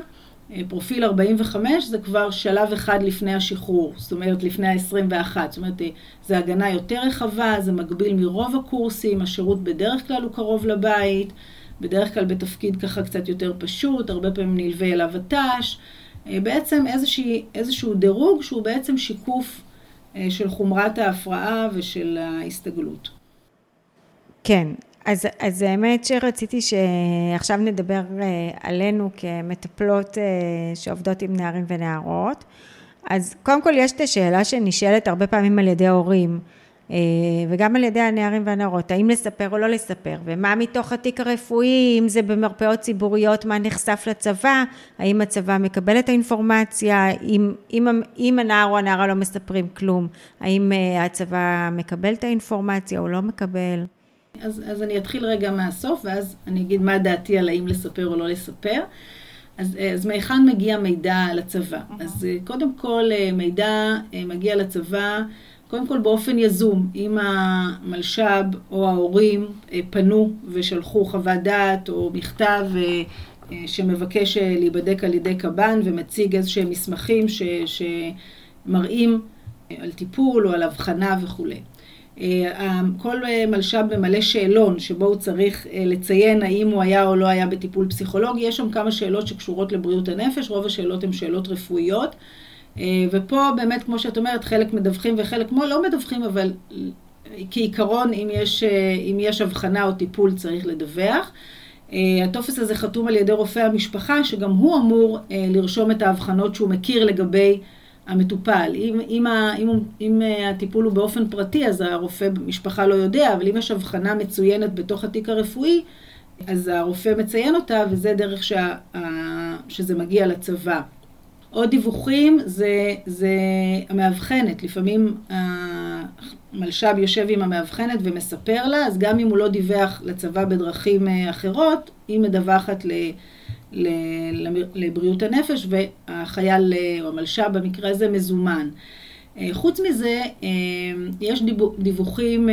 אה, פרופיל 45 זה כבר שלב אחד לפני השחרור, זאת אומרת לפני ה-21, זאת אומרת זה הגנה יותר רחבה, זה מגביל מרוב הקורסים, השירות בדרך כלל הוא קרוב לבית. בדרך כלל בתפקיד ככה קצת יותר פשוט, הרבה פעמים נלווה אליו הת"ש, אה, בעצם איזושהי, איזשהו דירוג שהוא בעצם שיקוף אה, של חומרת ההפרעה ושל ההסתגלות. כן, אז, אז האמת שרציתי שעכשיו נדבר אה, עלינו כמטפלות שעובדות עם נערים ונערות. אז קודם כל יש את השאלה שנשאלת הרבה פעמים על ידי ההורים, אה, וגם על ידי הנערים והנערות, האם לספר או לא לספר, ומה מתוך התיק הרפואי, אם זה במרפאות ציבוריות, מה נחשף לצבא, האם הצבא מקבל את האינפורמציה, אם, אם, אם הנער או הנערה לא מספרים כלום, האם אה, הצבא מקבל את האינפורמציה או לא מקבל. אז, אז אני אתחיל רגע מהסוף, ואז אני אגיד מה דעתי על האם לספר או לא לספר. אז, אז מהיכן מגיע מידע לצבא? אז קודם כל מידע מגיע לצבא קודם כל באופן יזום, אם המלש"ב או ההורים אה, פנו ושלחו חוות דעת או מכתב אה, אה, שמבקש להיבדק על ידי קב"ן ומציג איזה שהם מסמכים ש, שמראים על טיפול או על הבחנה וכולי. כל מלש"ב ממלא שאלון שבו הוא צריך לציין האם הוא היה או לא היה בטיפול פסיכולוגי. יש שם כמה שאלות שקשורות לבריאות הנפש, רוב השאלות הן שאלות רפואיות. אה, ופה באמת, כמו שאת אומרת, חלק מדווחים וחלק כמו לא מדווחים, אבל כעיקרון, אם יש, אה, אם יש הבחנה או טיפול, צריך לדווח. אה, הטופס הזה חתום על ידי רופא המשפחה, שגם הוא אמור לרשום את ההבחנות שהוא מכיר לגבי המטופל. אם, אם, אם, אם הטיפול הוא באופן פרטי, אז הרופא במשפחה לא יודע, אבל אם יש הבחנה מצוינת בתוך התיק הרפואי, אז הרופא מציין אותה, וזה דרך שה, שזה מגיע לצבא. עוד דיווחים זה, זה המאבחנת, לפעמים המלש"ב יושב עם המאבחנת ומספר לה, אז גם אם הוא לא דיווח לצבא בדרכים אה, אחרות, היא מדווחת ל, ל, לבריאות הנפש והחייל אה, או המלש"ב במקרה הזה מזומן. אה, חוץ מזה, יש דיווחים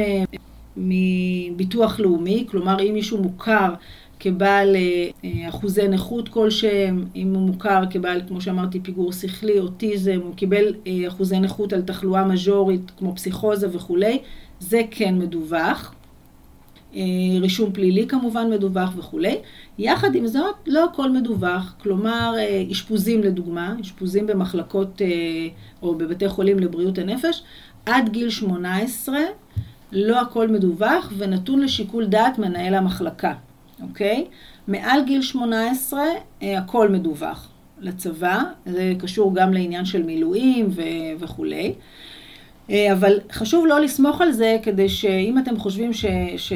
מביטוח לאומי, כלומר אם מישהו מוכר כבעל אה, אחוזי נכות כלשהם, אם הוא מוכר כבעל, כמו שאמרתי, פיגור שכלי, אוטיזם, הוא קיבל אה, אחוזי נכות על תחלואה מז'ורית כמו פסיכוזה וכולי, זה כן מדווח. אה, רישום פלילי כמובן מדווח וכולי. יחד עם זאת, לא הכל מדווח, כלומר, אשפוזים לדוגמה, אשפוזים במחלקות או בבתי חולים לבריאות הנפש, עד גיל 18, לא הכל מדווח ונתון לשיקול דעת מנהל המחלקה. אוקיי? מעל גיל 18 אה, הכל מדווח לצבא, זה קשור גם לעניין של מילואים ו- וכולי. אה, אבל חשוב לא לסמוך על זה, כדי שאם אתם חושבים ש, ש,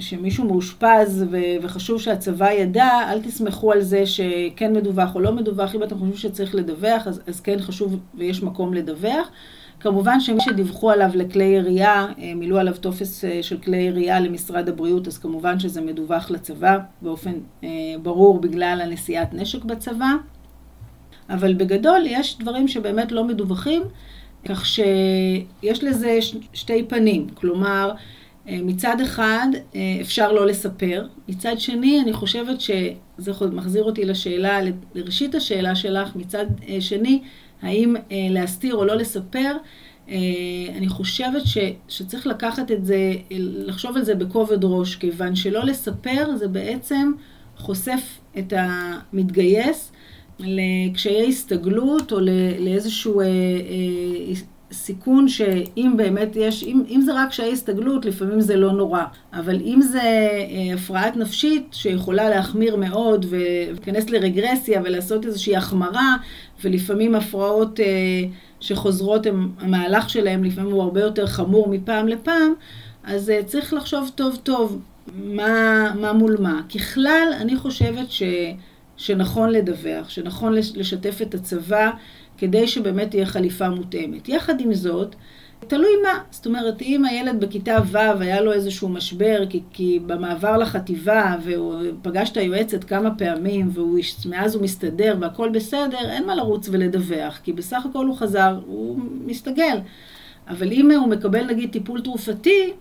שמישהו מאושפז ו, וחשוב שהצבא ידע, אל תסמכו על זה שכן מדווח או לא מדווח. אם אתם חושבים שצריך לדווח, אז, אז כן חשוב ויש מקום לדווח. כמובן שמי שדיווחו עליו לכלי ירייה, אה, מילאו עליו טופס אה, של כלי ירייה למשרד הבריאות, אז כמובן שזה מדווח לצבא באופן אה, ברור בגלל הנשיאת נשק בצבא. אבל בגדול יש דברים שבאמת לא מדווחים, כך שיש לזה שתי פנים. כלומר, מצד אחד אפשר לא לספר, מצד שני אני חושבת שזה מחזיר אותי לשאלה, לראשית השאלה שלך, מצד שני האם אה, להסתיר או לא לספר, אה, אני חושבת ש, שצריך לקחת את זה, לחשוב על זה בכובד ראש, כיוון שלא לספר זה בעצם חושף את המתגייס לקשיי הסתגלות או לאיזשהו אה, אה, סיכון שאם באמת יש, אם, אם זה רק קשיי הסתגלות, לפעמים זה לא נורא. אבל אם זה אה, הפרעת נפשית שיכולה להחמיר מאוד ולהיכנס לרגרסיה ולעשות איזושהי החמרה, ולפעמים הפרעות אה, שחוזרות, הם, המהלך שלהם לפעמים הוא הרבה יותר חמור מפעם לפעם, אז אה, צריך לחשוב טוב טוב מה, מה מול מה. ככלל, אני חושבת ש, שנכון לדווח, שנכון לשתף את הצבא. כדי שבאמת תהיה חליפה מותאמת. יחד עם זאת, תלוי מה. זאת אומרת, אם הילד בכיתה ו' היה לו איזשהו משבר, כי, כי במעבר לחטיבה, והוא פגש את היועצת כמה פעמים, ומאז הוא מסתדר והכל בסדר, אין מה לרוץ ולדווח, כי בסך הכל הוא חזר, הוא מסתגל. אבל אם הוא מקבל נגיד טיפול תרופתי,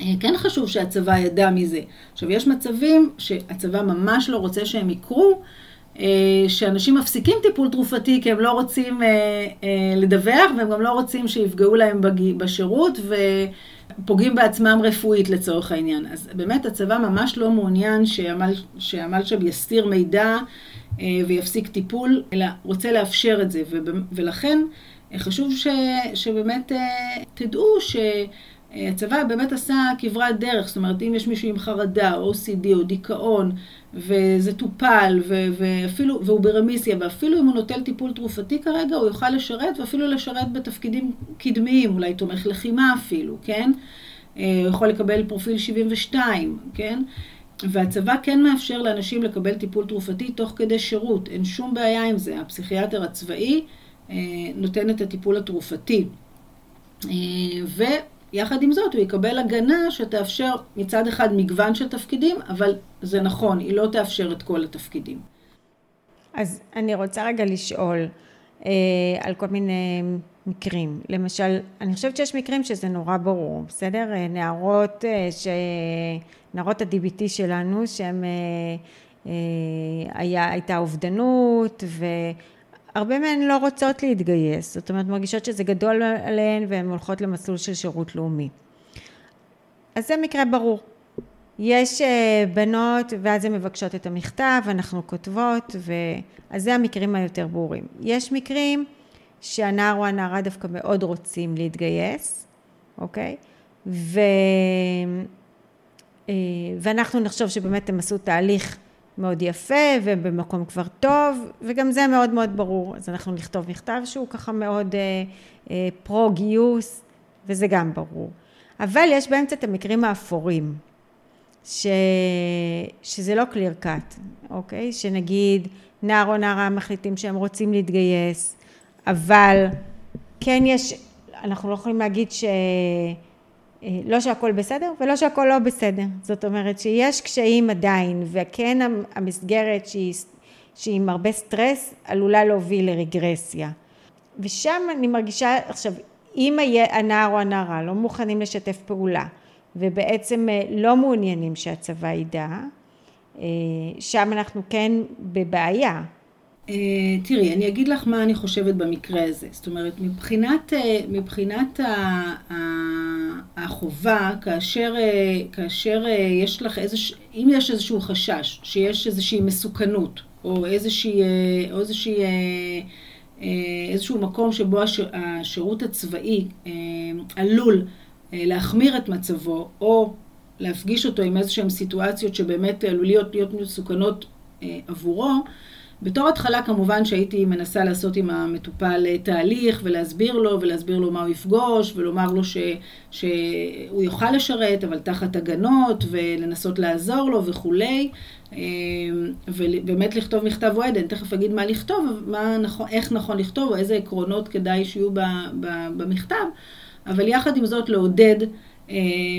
אה, כן חשוב שהצבא ידע מזה. עכשיו, יש מצבים שהצבא ממש לא רוצה שהם יקרו, שאנשים מפסיקים טיפול תרופתי כי הם לא רוצים אה, אה, לדווח והם גם לא רוצים שיפגעו להם בשירות ופוגעים בעצמם רפואית לצורך העניין. אז באמת הצבא ממש לא מעוניין שהמלש"ב יסתיר מידע ויפסיק טיפול, אלא רוצה לאפשר את זה, ולכן חשוב ש, שבאמת תדעו ש... הצבא באמת עשה כברת דרך, זאת אומרת, אם יש מישהו עם חרדה, או OCD, או דיכאון, וזה טופל, ו- ואפילו, והוא ברמיסיה, ואפילו אם הוא נוטל טיפול תרופתי כרגע, הוא יוכל לשרת, ואפילו לשרת בתפקידים קדמיים, אולי תומך לחימה אפילו, כן? הוא יכול לקבל פרופיל 72, כן? והצבא כן מאפשר לאנשים לקבל טיפול תרופתי תוך כדי שירות, אין שום בעיה עם זה. הפסיכיאטר הצבאי אה, נותן את הטיפול התרופתי. אה, ויחד עם זאת הוא יקבל הגנה שתאפשר מצד אחד מגוון של תפקידים, אבל זה נכון, היא לא תאפשר את כל התפקידים. אז אני רוצה רגע לשאול אה, על כל מיני מקרים. למשל, אני חושבת שיש מקרים שזה נורא ברור, בסדר? נערות, ש... נערות ה-DBT שלנו, שהן, היה, הייתה אובדנות, והרבה מהן לא רוצות להתגייס, זאת אומרת, מרגישות שזה גדול עליהן והן הולכות למסלול של שירות לאומי. אז זה מקרה ברור. יש בנות ואז הן מבקשות את המכתב, אנחנו כותבות, ו... אז זה המקרים היותר ברורים. יש מקרים שהנער או הנערה דווקא מאוד רוצים להתגייס, אוקיי? ו... ואנחנו נחשוב שבאמת הם עשו תהליך מאוד יפה והם במקום כבר טוב וגם זה מאוד מאוד ברור. אז אנחנו נכתוב מכתב שהוא ככה מאוד אה, אה, פרו גיוס וזה גם ברור. אבל יש באמצע את המקרים האפורים ש... שזה לא קליר קאט אוקיי? שנגיד נער או נערה מחליטים שהם רוצים להתגייס אבל כן יש אנחנו לא יכולים להגיד ש... לא שהכל בסדר ולא שהכל לא בסדר. זאת אומרת שיש קשיים עדיין, וכן המסגרת שהיא, שהיא עם הרבה סטרס עלולה להוביל לרגרסיה. ושם אני מרגישה, עכשיו, אם הנער או הנערה לא מוכנים לשתף פעולה, ובעצם לא מעוניינים שהצבא ידע, שם אנחנו כן בבעיה. תראי, אני אגיד לך מה אני חושבת במקרה הזה. זאת אומרת, מבחינת, מבחינת החובה, כאשר, כאשר יש לך איזוש... אם יש איזשהו חשש, שיש איזושהי מסוכנות, או איזושהי, או איזושהי, איזשהו מקום שבו השירות הצבאי עלול להחמיר את מצבו, או להפגיש אותו עם איזשהן סיטואציות שבאמת עלוליות להיות מסוכנות עבורו, בתור התחלה כמובן שהייתי מנסה לעשות עם המטופל תהליך ולהסביר לו ולהסביר לו מה הוא יפגוש ולומר לו ש, שהוא יוכל לשרת אבל תחת הגנות ולנסות לעזור לו וכולי. ובאמת לכתוב מכתב וועד, אני תכף אגיד מה לכתוב, מה נכון, איך נכון לכתוב או איזה עקרונות כדאי שיהיו במכתב. אבל יחד עם זאת לעודד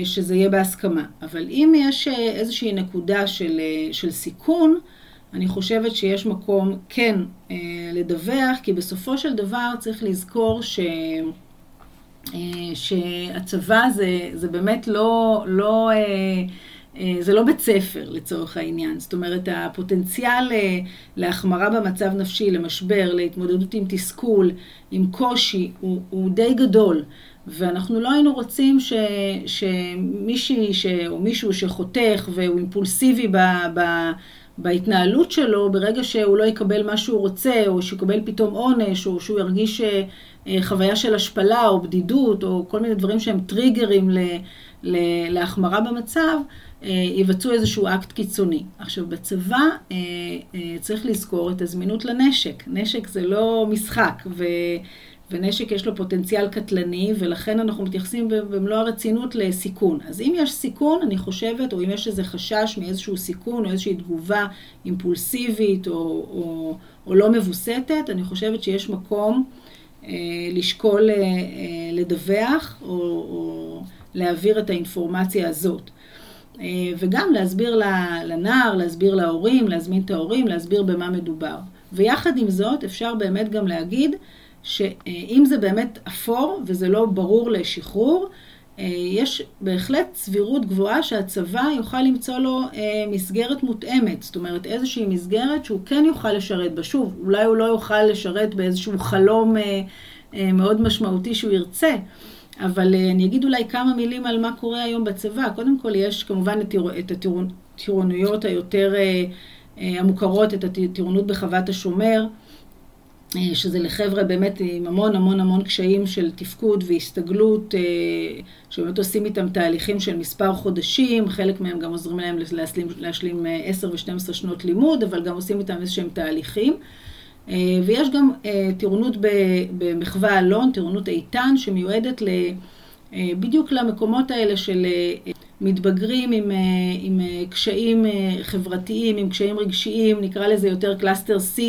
שזה יהיה בהסכמה. אבל אם יש איזושהי נקודה של, של סיכון אני חושבת שיש מקום כן אה, לדווח, כי בסופו של דבר צריך לזכור ש... אה, שהצבא זה, זה באמת לא, לא, אה, אה, זה לא בית ספר לצורך העניין. זאת אומרת, הפוטנציאל אה, להחמרה במצב נפשי, למשבר, להתמודדות עם תסכול, עם קושי, הוא, הוא די גדול. ואנחנו לא היינו רוצים ש, שמישהי ש, או מישהו שחותך והוא אימפולסיבי ב, ב, בהתנהלות שלו, ברגע שהוא לא יקבל מה שהוא רוצה, או שיקבל פתאום עונש, או שהוא ירגיש אה, אה, חוויה של השפלה, או בדידות, או כל מיני דברים שהם טריגרים להחמרה במצב, אה, יבצעו איזשהו אקט קיצוני. עכשיו, בצבא צריך לזכור את הזמינות לנשק. נשק זה לא משחק, ו... ונשק יש לו פוטנציאל קטלני, ולכן אנחנו מתייחסים במלוא הרצינות לסיכון. אז אם יש סיכון, אני חושבת, או אם יש איזה חשש מאיזשהו סיכון, או איזושהי תגובה אימפולסיבית, או, או, או לא מבוסתת, אני חושבת שיש מקום אה, לשקול אה, אה, לדווח, או, או להעביר את האינפורמציה הזאת. אה, וגם להסביר לנער, להסביר להורים, להזמין את ההורים, להסביר במה מדובר. ויחד עם זאת, אפשר באמת גם להגיד, שאם זה באמת אפור וזה לא ברור לשחרור, אה, יש בהחלט סבירות גבוהה שהצבא יוכל למצוא לו אה, מסגרת מותאמת, זאת אומרת איזושהי מסגרת שהוא כן יוכל לשרת בה. שוב, אולי הוא לא יוכל לשרת באיזשהו חלום אה, מאוד משמעותי שהוא ירצה, אבל אני אגיד אולי כמה מילים על מה קורה היום בצבא. קודם כל יש כמובן את הטירוניות היותר המוכרות, את הטירונות בחוות השומר. שזה לחבר'ה באמת עם המון המון המון קשיים של תפקוד והסתגלות, שבאמת עושים איתם תהליכים של מספר חודשים, חלק מהם גם עוזרים להם להשלים, להשלים 10 ו-12 שנות לימוד, אבל גם עושים איתם איזשהם תהליכים. ויש גם טירונות במחווה אלון, טירונות איתן, שמיועדת בדיוק למקומות האלה של מתבגרים עם, אה, עם אה, קשיים אה, חברתיים, עם קשיים רגשיים, נקרא לזה יותר cluster C,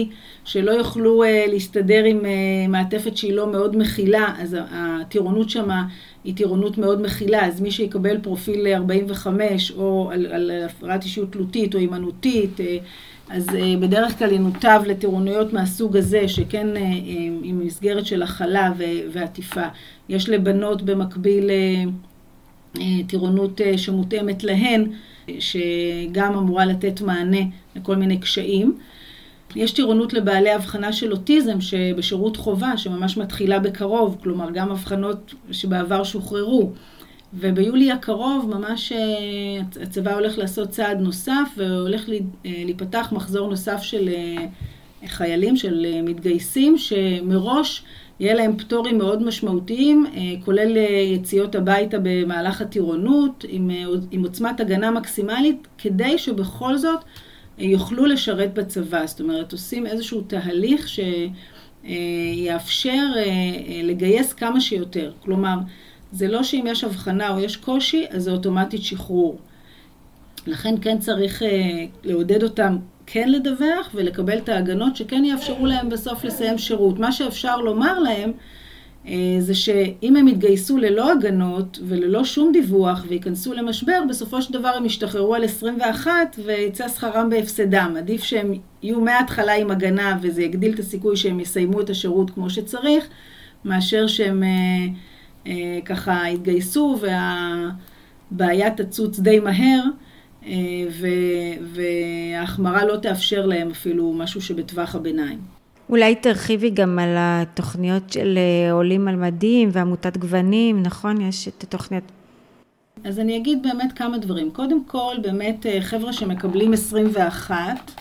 שלא יוכלו להסתדר עם מעטפת שהיא לא מאוד מכילה, אז הטירונות שמה היא טירונות מאוד מכילה, אז מי שיקבל פרופיל 45 או על, על הפרעת אישיות תלותית או הימנותית, אז בדרך כלל ינותב לטירונויות מהסוג הזה, שכן עם מסגרת של הכלה ועטיפה. יש לבנות במקביל טירונות אה, שמותאמת להן, שגם אמורה לתת מענה לכל מיני קשיים. יש טירונות לבעלי הבחנה של אוטיזם שבשירות חובה, שממש מתחילה בקרוב, כלומר גם הבחנות שבעבר שוחררו. וביולי הקרוב ממש אה, הצבא הולך לעשות צעד נוסף והולך להיפתח מחזור נוסף של חיילים, של מתגייסים, שמראש יהיה להם פטורים מאוד משמעותיים, אה, כולל אה, יציאות הביתה במהלך הטירונות, עם, אה, עם עוצמת הגנה מקסימלית, כדי שבכל זאת יוכלו לשרת בצבא. זאת אומרת, עושים איזשהו תהליך שיאפשר לגייס כמה שיותר. כלומר, זה לא שאם יש הבחנה או יש קושי, אז זה אוטומטית שחרור. לכן כן צריך לעודד אותם כן לדווח ולקבל את ההגנות שכן יאפשרו להם בסוף לסיים שירות. מה שאפשר לומר להם אה, זה שאם הם יתגייסו ללא הגנות וללא שום דיווח וייכנסו למשבר, בסופו של דבר הם ישתחררו על 21 ויצא שכרם בהפסדם. עדיף שהם יהיו מההתחלה עם הגנה וזה יגדיל את הסיכוי שהם יסיימו את השירות כמו שצריך, מאשר שהם אה, אה, ככה יתגייסו והבעיה תצוץ די מהר. אה, וההחמרה לא תאפשר להם אפילו משהו שבטווח הביניים. אולי תרחיבי גם על התוכניות של אה, עולים על מדים ועמותת גוונים, נכון? יש את התוכניות. אז אני אגיד באמת כמה דברים. קודם כל, באמת אה, חבר'ה שמקבלים 21,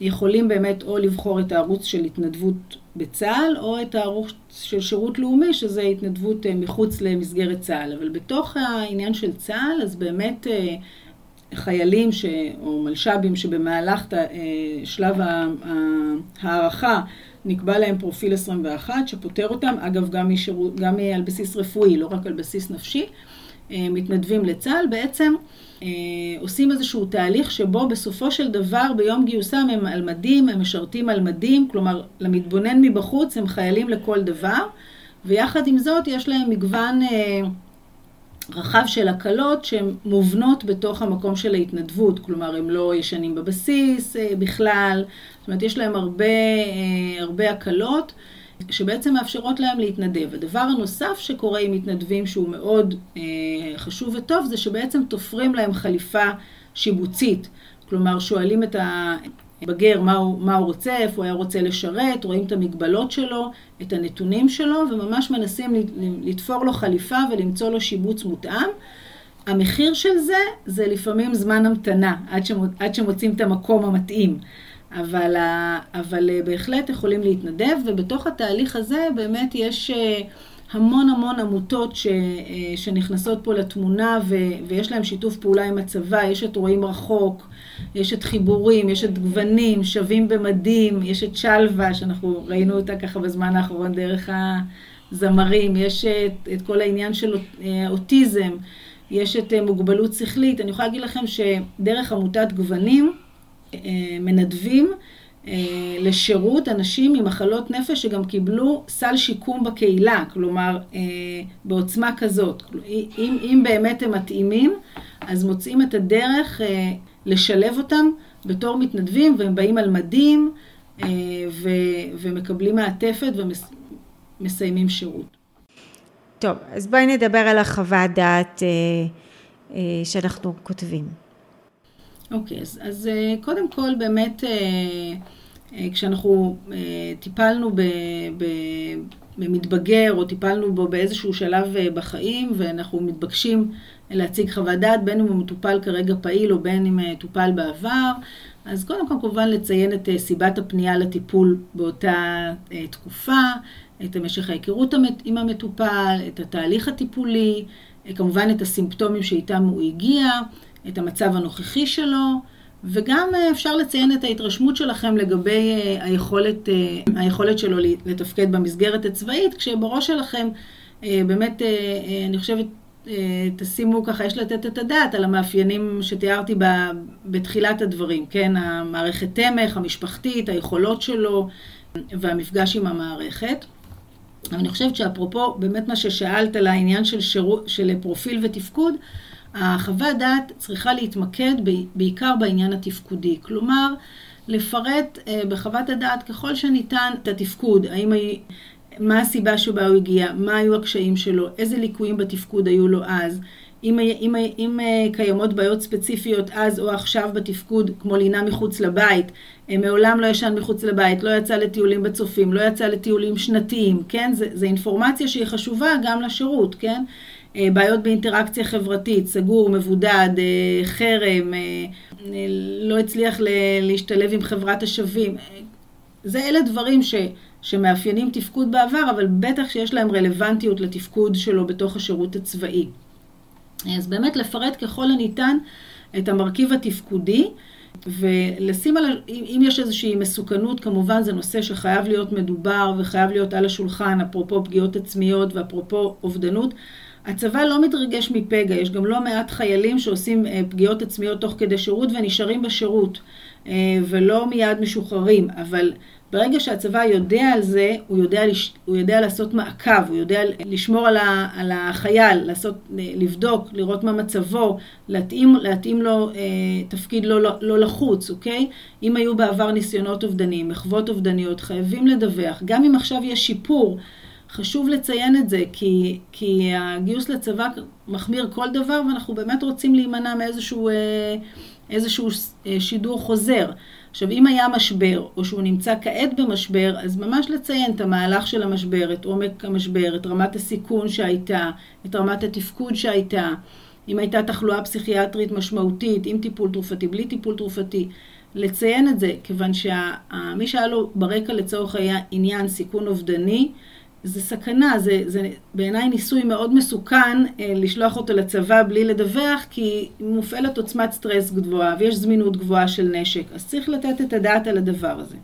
יכולים באמת או לבחור את הערוץ של התנדבות בצה"ל, או את הערוץ של שירות לאומי, שזה התנדבות מחוץ למסגרת צה"ל. אבל בתוך העניין של צה"ל, אז באמת חיילים ש, או מלש"בים שבמהלך ת, אה, שלב ההערכה נקבע להם פרופיל 21 שפוטר אותם, אגב גם, משירות, גם על בסיס רפואי, לא רק על בסיס נפשי, אה, מתנדבים לצה"ל, בעצם אה, עושים איזשהו תהליך שבו בסופו של דבר ביום גיוסם הם על מדים, הם משרתים על מדים, כלומר למתבונן מבחוץ הם חיילים לכל דבר, ויחד עם זאת יש להם מגוון רחב של הקלות שהן מובנות בתוך המקום של ההתנדבות, כלומר הם לא ישנים בבסיס אה, בכלל, זאת אומרת יש להם הרבה, אה, הרבה הקלות שבעצם מאפשרות להם להתנדב. הדבר הנוסף שקורה עם מתנדבים שהוא מאוד אה, חשוב וטוב זה שבעצם תופרים להם חליפה שיבוצית, כלומר שואלים את ה... בגר מה הוא, מה הוא רוצה, איפה הוא היה רוצה לשרת, רואים את המגבלות שלו, את הנתונים שלו, וממש מנסים לתפור לו חליפה ולמצוא לו שיבוץ מותאם. המחיר של זה, זה לפעמים זמן המתנה, עד, שמוצ... עד שמוצאים את המקום המתאים. אבל, אבל אה, בהחלט יכולים להתנדב, ובתוך התהליך הזה באמת יש אה, המון המון עמותות ש, אה, שנכנסות פה לתמונה, ו, ויש להם שיתוף פעולה עם הצבא, יש את רואים רחוק, יש את חיבורים, יש את גוונים, שווים במדים, יש את שלווה, שאנחנו ראינו אותה ככה בזמן האחרון דרך הזמרים, יש את, את כל העניין של אה, אוטיזם, יש את אה, מוגבלות שכלית. אני יכולה להגיד לכם שדרך עמותת גוונים אה, מנדבים לשירות אנשים עם מחלות נפש שגם קיבלו סל שיקום בקהילה, כלומר בעוצמה כזאת. אם, אם באמת הם מתאימים, אז מוצאים את הדרך לשלב אותם בתור מתנדבים, והם באים על מדים אה, ו- ומקבלים מעטפת ומסיימים שירות. טוב, אז בואי נדבר על החוות דעת אה, אה, שאנחנו כותבים. אוקיי, אז, אז קודם כל באמת כשאנחנו טיפלנו ב, ב, במתבגר או טיפלנו בו באיזשהו שלב בחיים ואנחנו מתבקשים להציג חוות דעת, בין אם הוא מטופל כרגע פעיל או בין אם טופל בעבר. אז קודם כל כמובן לציין את סיבת הפנייה לטיפול באותה תקופה, את משך ההיכרות עם המטופל, את התהליך הטיפולי, כמובן את הסימפטומים שאיתם הוא הגיע, את המצב הנוכחי שלו, וגם אפשר לציין את ההתרשמות שלכם לגבי היכולת, היכולת שלו לתפקד במסגרת הצבאית, כשבראש שלכם באמת, אני חושבת, תשימו ככה, יש לתת את הדעת על המאפיינים שתיארתי בתחילת הדברים, כן? המערכת תמך, המשפחתית, היכולות שלו והמפגש עם המערכת. אני חושבת שאפרופו באמת מה ששאלת על העניין של, שירות, של פרופיל ותפקוד, החוות דעת צריכה להתמקד בעיקר בעניין התפקודי. כלומר, לפרט בחוות הדעת ככל שניתן את התפקוד, האם מה הסיבה שבה הוא הגיע, מה היו הקשיים שלו, איזה ליקויים בתפקוד היו לו אז, אם, אם, אם קיימות בעיות ספציפיות אז או עכשיו בתפקוד, כמו לינה מחוץ לבית, מעולם לא ישן מחוץ לבית, לא יצא לטיולים בצופים, לא יצא לטיולים שנתיים, כן? זה, זה אינפורמציה שהיא חשובה גם לשירות, כן? בעיות באינטראקציה חברתית, סגור, מבודד, חרם, לא הצליח להשתלב עם חברת השווים. זה אלה דברים ש... שמאפיינים תפקוד בעבר, אבל בטח שיש להם רלוונטיות לתפקוד שלו בתוך השירות הצבאי. אז באמת לפרט ככל הניתן את המרכיב התפקודי, ולשים על, אם יש איזושהי מסוכנות, כמובן זה נושא שחייב להיות מדובר וחייב להיות על השולחן, אפרופו פגיעות עצמיות ואפרופו אובדנות. הצבא לא מתרגש מפגע, יש גם לא מעט חיילים שעושים פגיעות עצמיות תוך כדי שירות ונשארים בשירות ולא מיד משוחררים, אבל ברגע שהצבא יודע על זה, הוא יודע, לש... הוא יודע לעשות מעקב, הוא יודע לשמור על, ה... על החייל, לעשות, לבדוק, לראות מה מצבו, להתאים, להתאים לו אה, תפקיד לא, לא, לא לחוץ, אוקיי? אם היו בעבר ניסיונות אובדניים, מחוות אובדניות, חייבים לדווח. גם אם עכשיו יש שיפור, חשוב לציין את זה, כי, כי הגיוס לצבא מחמיר כל דבר, ואנחנו באמת רוצים להימנע מאיזשהו אה, איזשהו, אה, שידור חוזר. עכשיו, אם היה משבר, או שהוא נמצא כעת במשבר, אז ממש לציין את המהלך של המשבר, את עומק המשבר, את רמת הסיכון שהייתה, את רמת התפקוד שהייתה, אם הייתה תחלואה פסיכיאטרית משמעותית, עם טיפול תרופתי, בלי טיפול תרופתי, לציין את זה, כיוון שמי שהיה לו ברקע לצורך העניין סיכון אובדני, זה סכנה, זה, זה בעיניי ניסוי מאוד מסוכן אה, לשלוח אותו לצבא בלי לדווח, כי מופעלת עוצמת סטרס גבוהה ויש זמינות גבוהה של נשק, אז צריך לתת את הדעת על הדבר הזה.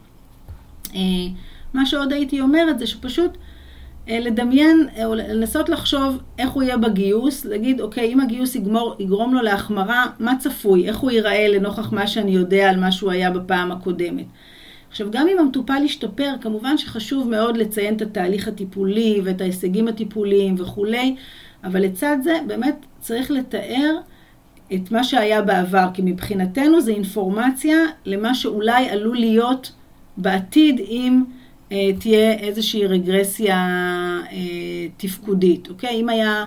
אה, מה שעוד הייתי אומרת זה שפשוט אה, לדמיין, או לנסות לחשוב איך הוא יהיה בגיוס, להגיד, אוקיי, אם הגיוס יגמור, יגרום לו להחמרה, מה צפוי, איך הוא ייראה לנוכח מה שאני יודע על מה שהוא היה בפעם הקודמת. עכשיו, גם אם המטופל ישתפר, כמובן שחשוב מאוד לציין את התהליך הטיפולי ואת ההישגים הטיפוליים וכולי, אבל לצד זה באמת צריך לתאר את מה שהיה בעבר, כי מבחינתנו זה אינפורמציה למה שאולי עלול להיות בעתיד אם אה, תהיה איזושהי רגרסיה אה, תפקודית, אוקיי? אם היה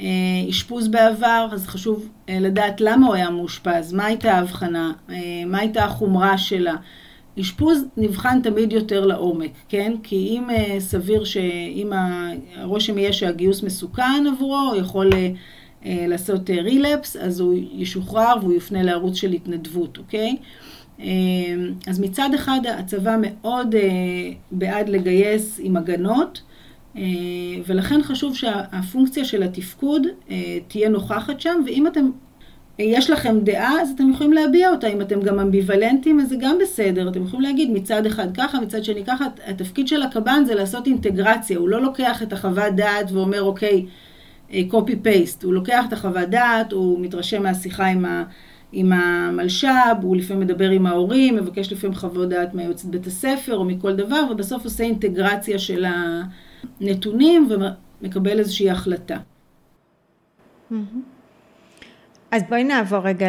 אה, אשפוז בעבר, אז חשוב אה, לדעת למה הוא היה מאושפז, מה הייתה ההבחנה, אה, מה הייתה החומרה שלה. אשפוז נבחן תמיד יותר לעומק, כן? כי אם uh, סביר שאם הרושם יהיה שהגיוס מסוכן עבורו, הוא יכול uh, לעשות רילפס, uh, אז הוא ישוחרר והוא יופנה לערוץ של התנדבות, אוקיי? Uh, אז מצד אחד הצבא מאוד uh, בעד לגייס עם הגנות, uh, ולכן חשוב שהפונקציה של התפקוד uh, תהיה נוכחת שם, ואם אתם יש לכם דעה, אז אתם יכולים להביע אותה. אם אתם גם אמביוולנטים, אז זה גם בסדר. אתם יכולים להגיד מצד אחד ככה, מצד שני ככה. התפקיד של הקב"ן זה לעשות אינטגרציה. הוא לא לוקח את החוות דעת ואומר, אוקיי, קופי פייסט. הוא לוקח את החוות דעת, הוא מתרשם מהשיחה עם, ה, עם המלש"ב, הוא לפעמים מדבר עם ההורים, מבקש לפעמים חוות דעת מיועצת בית הספר או מכל דבר, ובסוף עושה אינטגרציה של הנתונים ומקבל איזושהי החלטה. Mm-hmm. אז בואי נעבור רגע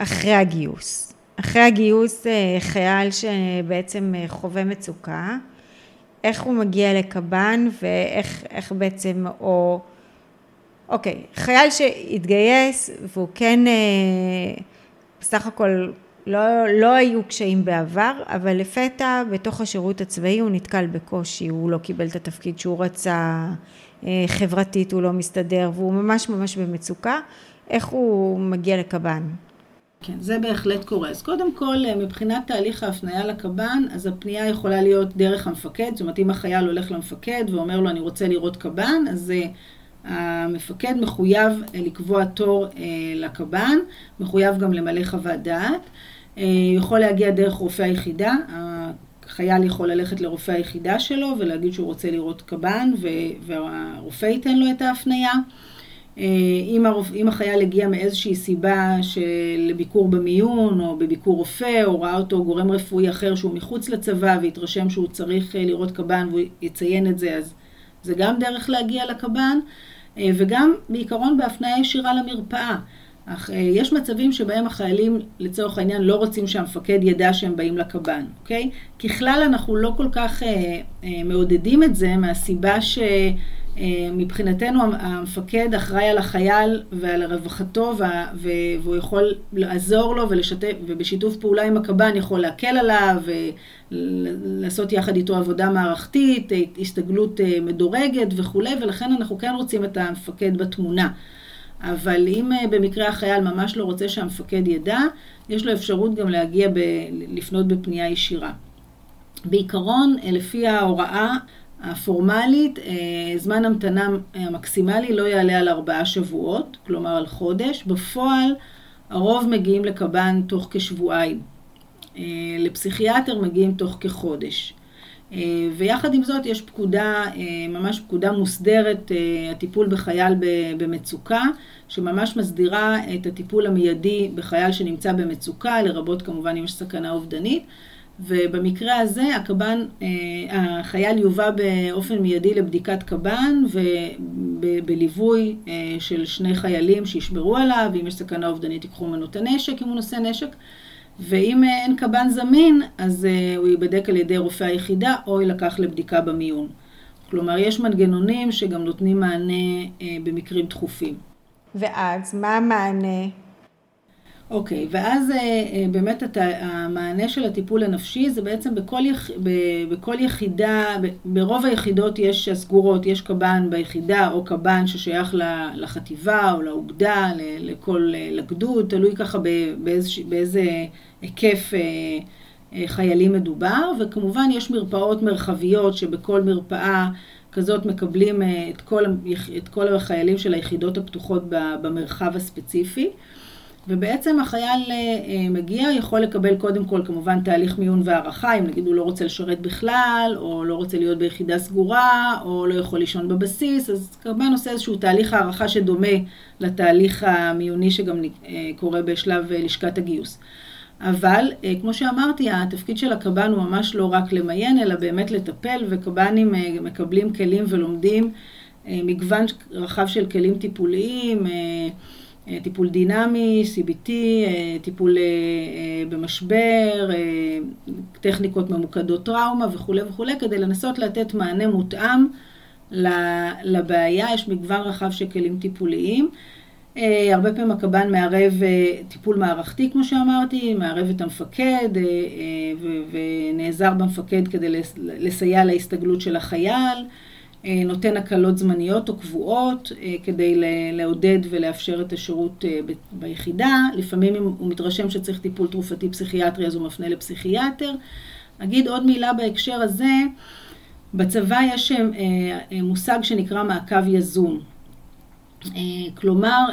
לאחרי הגיוס. אחרי הגיוס אה, חייל שבעצם אה, חווה מצוקה, איך הוא מגיע לקב"ן ואיך בעצם, או, אוקיי, חייל שהתגייס והוא כן, אה, בסך הכל לא, לא היו קשיים בעבר, אבל לפתע בתוך השירות הצבאי הוא נתקל בקושי, הוא לא קיבל את התפקיד שהוא רצה, חברתית הוא לא מסתדר והוא ממש ממש במצוקה, איך הוא מגיע לקב"ן? כן, זה בהחלט קורה. אז קודם כל, מבחינת תהליך ההפניה לקב"ן, אז הפנייה יכולה להיות דרך המפקד, זאת אומרת, אם החייל הולך למפקד ואומר לו, אני רוצה לראות קב"ן, אז המפקד מחויב לקבוע תור לקב"ן, מחויב גם למלא חוות דעת. יכול להגיע דרך רופא היחידה, החייל יכול ללכת לרופא היחידה שלו ולהגיד שהוא רוצה לראות קב"ן והרופא ייתן לו את ההפניה. אם, הרופ... אם החייל הגיע מאיזושהי סיבה של ביקור במיון או בביקור רופא או ראה אותו גורם רפואי אחר שהוא מחוץ לצבא והתרשם שהוא צריך לראות קב"ן והוא יציין את זה אז זה גם דרך להגיע לקב"ן וגם בעיקרון בהפניה ישירה למרפאה. אך יש מצבים שבהם החיילים לצורך העניין לא רוצים שהמפקד ידע שהם באים לקב"ן, אוקיי? ככלל אנחנו לא כל כך אה, אה, מעודדים את זה מהסיבה שמבחינתנו המפקד אחראי על החייל ועל רווחתו והוא יכול לעזור לו ולשתף, ובשיתוף פעולה עם הקב"ן יכול להקל עליו ולעשות יחד איתו עבודה מערכתית, הסתגלות מדורגת וכולי ולכן אנחנו כן רוצים את המפקד בתמונה. אבל אם במקרה החייל ממש לא רוצה שהמפקד ידע, יש לו אפשרות גם להגיע, ב, לפנות בפנייה ישירה. בעיקרון, לפי ההוראה הפורמלית, זמן המתנה המקסימלי לא יעלה על ארבעה שבועות, כלומר על חודש. בפועל, הרוב מגיעים לקב"ן תוך כשבועיים. לפסיכיאטר מגיעים תוך כחודש. ויחד עם זאת יש פקודה, ממש פקודה מוסדרת, הטיפול בחייל במצוקה, שממש מסדירה את הטיפול המיידי בחייל שנמצא במצוקה, לרבות כמובן אם יש סכנה אובדנית. ובמקרה הזה הקב"ן, החייל יובא באופן מיידי לבדיקת קב"ן ובליווי של שני חיילים שישמרו עליו, ואם יש סכנה אובדנית ייקחו ממנו את הנשק אם הוא נושא נשק. ואם אין קב"ן זמין, אז הוא ייבדק על ידי רופא היחידה או יילקח לבדיקה במיון. כלומר, יש מנגנונים שגם נותנים מענה במקרים דחופים. ואז, מה המענה? אוקיי, okay, ואז באמת המענה של הטיפול הנפשי זה בעצם בכל, יח, בכל יחידה, ברוב היחידות יש סגורות, יש קב"ן ביחידה או קב"ן ששייך לחטיבה או לאוגדה, לכל, לגדוד, תלוי ככה באיזה, באיזה היקף חיילים מדובר, וכמובן יש מרפאות מרחביות שבכל מרפאה כזאת מקבלים את כל, את כל החיילים של היחידות הפתוחות במרחב הספציפי. ובעצם החייל מגיע, יכול לקבל קודם כל כמובן תהליך מיון והערכה, אם נגיד הוא לא רוצה לשרת בכלל, או לא רוצה להיות ביחידה סגורה, או לא יכול לישון בבסיס, אז כמובן עושה איזשהו תהליך הערכה שדומה לתהליך המיוני שגם קורה בשלב לשכת הגיוס. אבל כמו שאמרתי, התפקיד של הקב"ן הוא ממש לא רק למיין, אלא באמת לטפל, וקב"נים מקבלים כלים ולומדים מגוון רחב של כלים טיפוליים, טיפול דינמי, CBT, טיפול במשבר, טכניקות ממוקדות טראומה וכולי וכולי, כדי לנסות לתת מענה מותאם לבעיה, יש מגוון רחב של כלים טיפוליים. הרבה פעמים הקב"ן מערב טיפול מערכתי, כמו שאמרתי, מערב את המפקד ונעזר במפקד כדי לסייע להסתגלות של החייל. נותן הקלות זמניות או קבועות כדי לעודד ולאפשר את השירות ביחידה. לפעמים אם הוא מתרשם שצריך טיפול תרופתי פסיכיאטרי אז הוא מפנה לפסיכיאטר. אגיד עוד מילה בהקשר הזה, בצבא יש מושג שנקרא מעקב יזום. כלומר,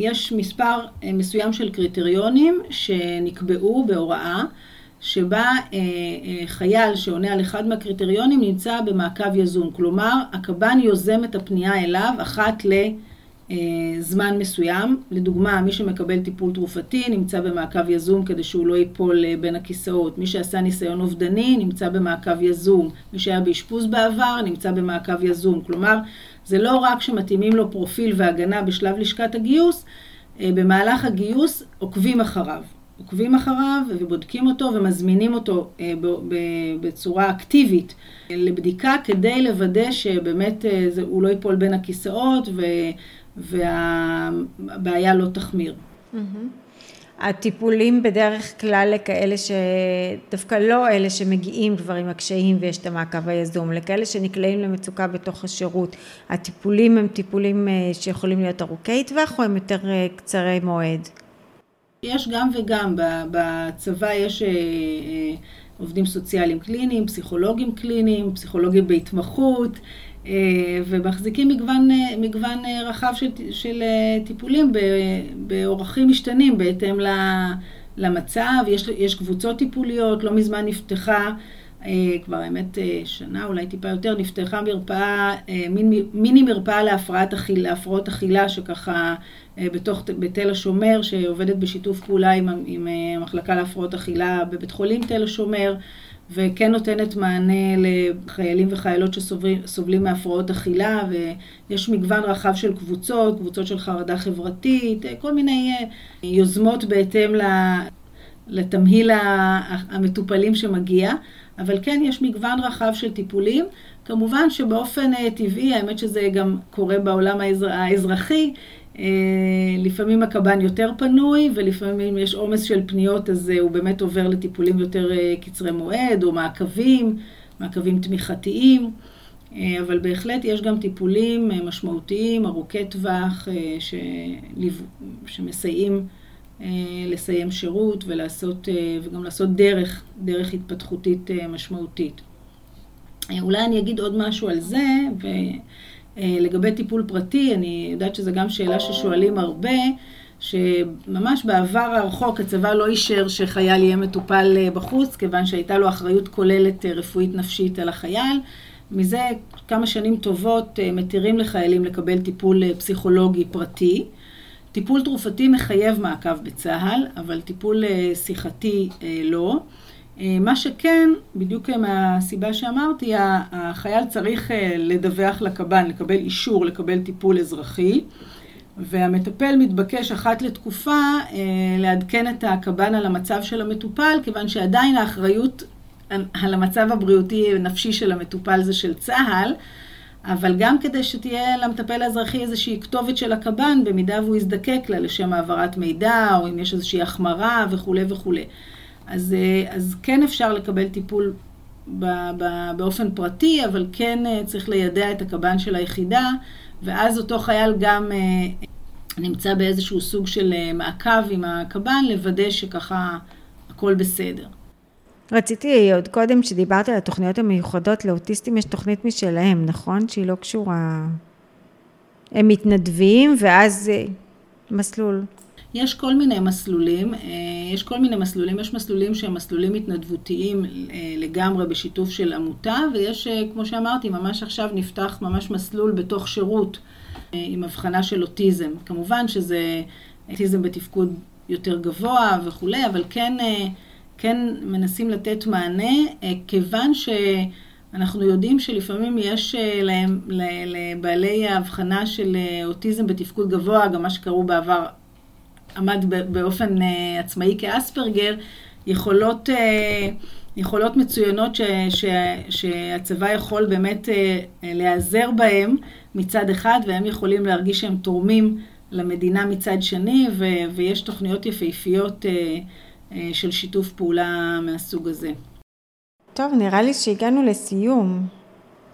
יש מספר מסוים של קריטריונים שנקבעו בהוראה שבה חייל שעונה על אחד מהקריטריונים נמצא במעקב יזום. כלומר, הקב"ן יוזם את הפנייה אליו אחת לזמן מסוים. לדוגמה, מי שמקבל טיפול תרופתי נמצא במעקב יזום כדי שהוא לא ייפול בין הכיסאות. מי שעשה ניסיון אובדני נמצא במעקב יזום. מי שהיה באשפוז בעבר נמצא במעקב יזום. כלומר, זה לא רק שמתאימים לו פרופיל והגנה בשלב לשכת הגיוס, במהלך הגיוס עוקבים אחריו. עוקבים אחריו ובודקים אותו ומזמינים אותו בצורה אקטיבית לבדיקה כדי לוודא שבאמת הוא לא ייפול בין הכיסאות והבעיה לא תחמיר. הטיפולים בדרך כלל לכאלה שדווקא לא אלה שמגיעים כבר עם הקשיים ויש את המעקב היזום, לכאלה שנקלעים למצוקה בתוך השירות, הטיפולים הם טיפולים אה, שיכולים להיות ארוכי טווח או הם יותר אה, קצרי מועד? יש גם וגם, בצבא יש עובדים סוציאליים קליניים, פסיכולוגים קליניים, פסיכולוגים בהתמחות, אה, ומחזיקים מגוון, אה, מגוון אה, רחב של, של טיפולים באורחים משתנים בהתאם למצב. יש, יש קבוצות טיפוליות, לא מזמן נפתחה, כבר האמת שנה, אולי טיפה יותר, נפתחה מרפאה, מין, מיני מרפאה להפרעת אכילה, להפרעות אכילה, שככה בתוך, בתל השומר, שעובדת בשיתוף פעולה עם, עם המחלקה להפרעות אכילה בבית חולים תל השומר. וכן נותנת מענה לחיילים וחיילות שסובלים מהפרעות אכילה, ויש מגוון רחב של קבוצות, קבוצות של חרדה חברתית, כל מיני אה, יוזמות בהתאם לתמהיל המטופלים שמגיע, אבל כן יש מגוון רחב של טיפולים. כמובן שבאופן אה, טבעי, האמת שזה גם קורה בעולם האזרחי, אה, לפעמים הקב"ן יותר פנוי, ולפעמים יש עומס של פניות, אז אה, הוא באמת עובר לטיפולים יותר קצרי מועד, או מעקבים, מעקבים תמיכתיים, אבל בהחלט יש גם טיפולים משמעותיים, ארוכי טווח, שמסייעים לסיים שירות ולעשות, וגם לעשות דרך, דרך התפתחותית משמעותית. אולי אני אגיד עוד משהו על זה, ו... אה, לגבי טיפול פרטי, אני יודעת שזו גם שאלה ששואלים הרבה, שממש בעבר הרחוק הצבא לא אישר שחייל יהיה מטופל אה, בחוץ, כיוון שהייתה לו אחריות כוללת אה, רפואית נפשית על החייל. מזה כמה שנים טובות מתירים לחיילים לקבל טיפול פסיכולוגי פרטי. טיפול תרופתי מחייב מעקב בצה"ל, אבל טיפול שיחתי לא. אה, מה שכן, בדיוק מהסיבה שאמרתי, החייל צריך אה, לדווח לקב"ן, לקבל אישור לקבל טיפול אזרחי, והמטפל מתבקש אחת לתקופה אה, לעדכן את הקב"ן על המצב של המטופל, כיוון שעדיין האחריות על המצב הבריאותי-נפשי של המטופל זה של צה"ל, אבל גם כדי שתהיה למטפל האזרחי איזושהי כתובת של הקב"ן, במידה והוא יזדקק לה לשם העברת מידע, או אם יש איזושהי החמרה וכולי וכולי. אז, אה, אז כן אפשר לקבל טיפול ב, ב, באופן פרטי, אבל כן אה, צריך לידע את הקב"ן של היחידה, ואז אותו חייל גם אה, נמצא באיזשהו סוג של מעקב עם הקב"ן, לוודא שככה הכל בסדר. רציתי עוד קודם, שדיברת על התוכניות המיוחדות, לאוטיסטים יש תוכנית משלהם, נכון? שהיא לא קשורה... הם מתנדבים ואז מסלול. יש כל מיני מסלולים, אה, יש כל מיני מסלולים, יש מסלולים שהם מסלולים התנדבותיים אה, לגמרי בשיתוף של עמותה, ויש, אה, כמו שאמרתי, ממש עכשיו נפתח ממש מסלול בתוך שירות עם הבחנה של אוטיזם. כמובן שזה אוטיזם בתפקוד יותר גבוה וכולי, אבל כן, כן מנסים לתת מענה, כיוון ש... אנחנו יודעים שלפעמים יש להם, לבעלי ההבחנה של אוטיזם בתפקוד גבוה, גם מה שקראו בעבר עמד באופן אה, עצמאי כאספרגר, יכולות, אה, יכולות מצוינות ש, ש, שהצבא יכול באמת אה, להיעזר בהם מצד אחד, והם יכולים להרגיש שהם תורמים למדינה מצד שני, ו, ויש תוכניות יפהפיות אה, של שיתוף פעולה מהסוג הזה. טוב, נראה לי שהגענו לסיום.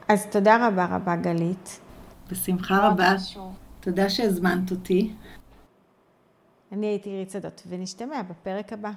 אז תודה רבה רבה, גלית. בשמחה רבה. חשוב. תודה שהזמנת אותי. אני הייתי עירית שדות, ונשתמע בפרק הבא.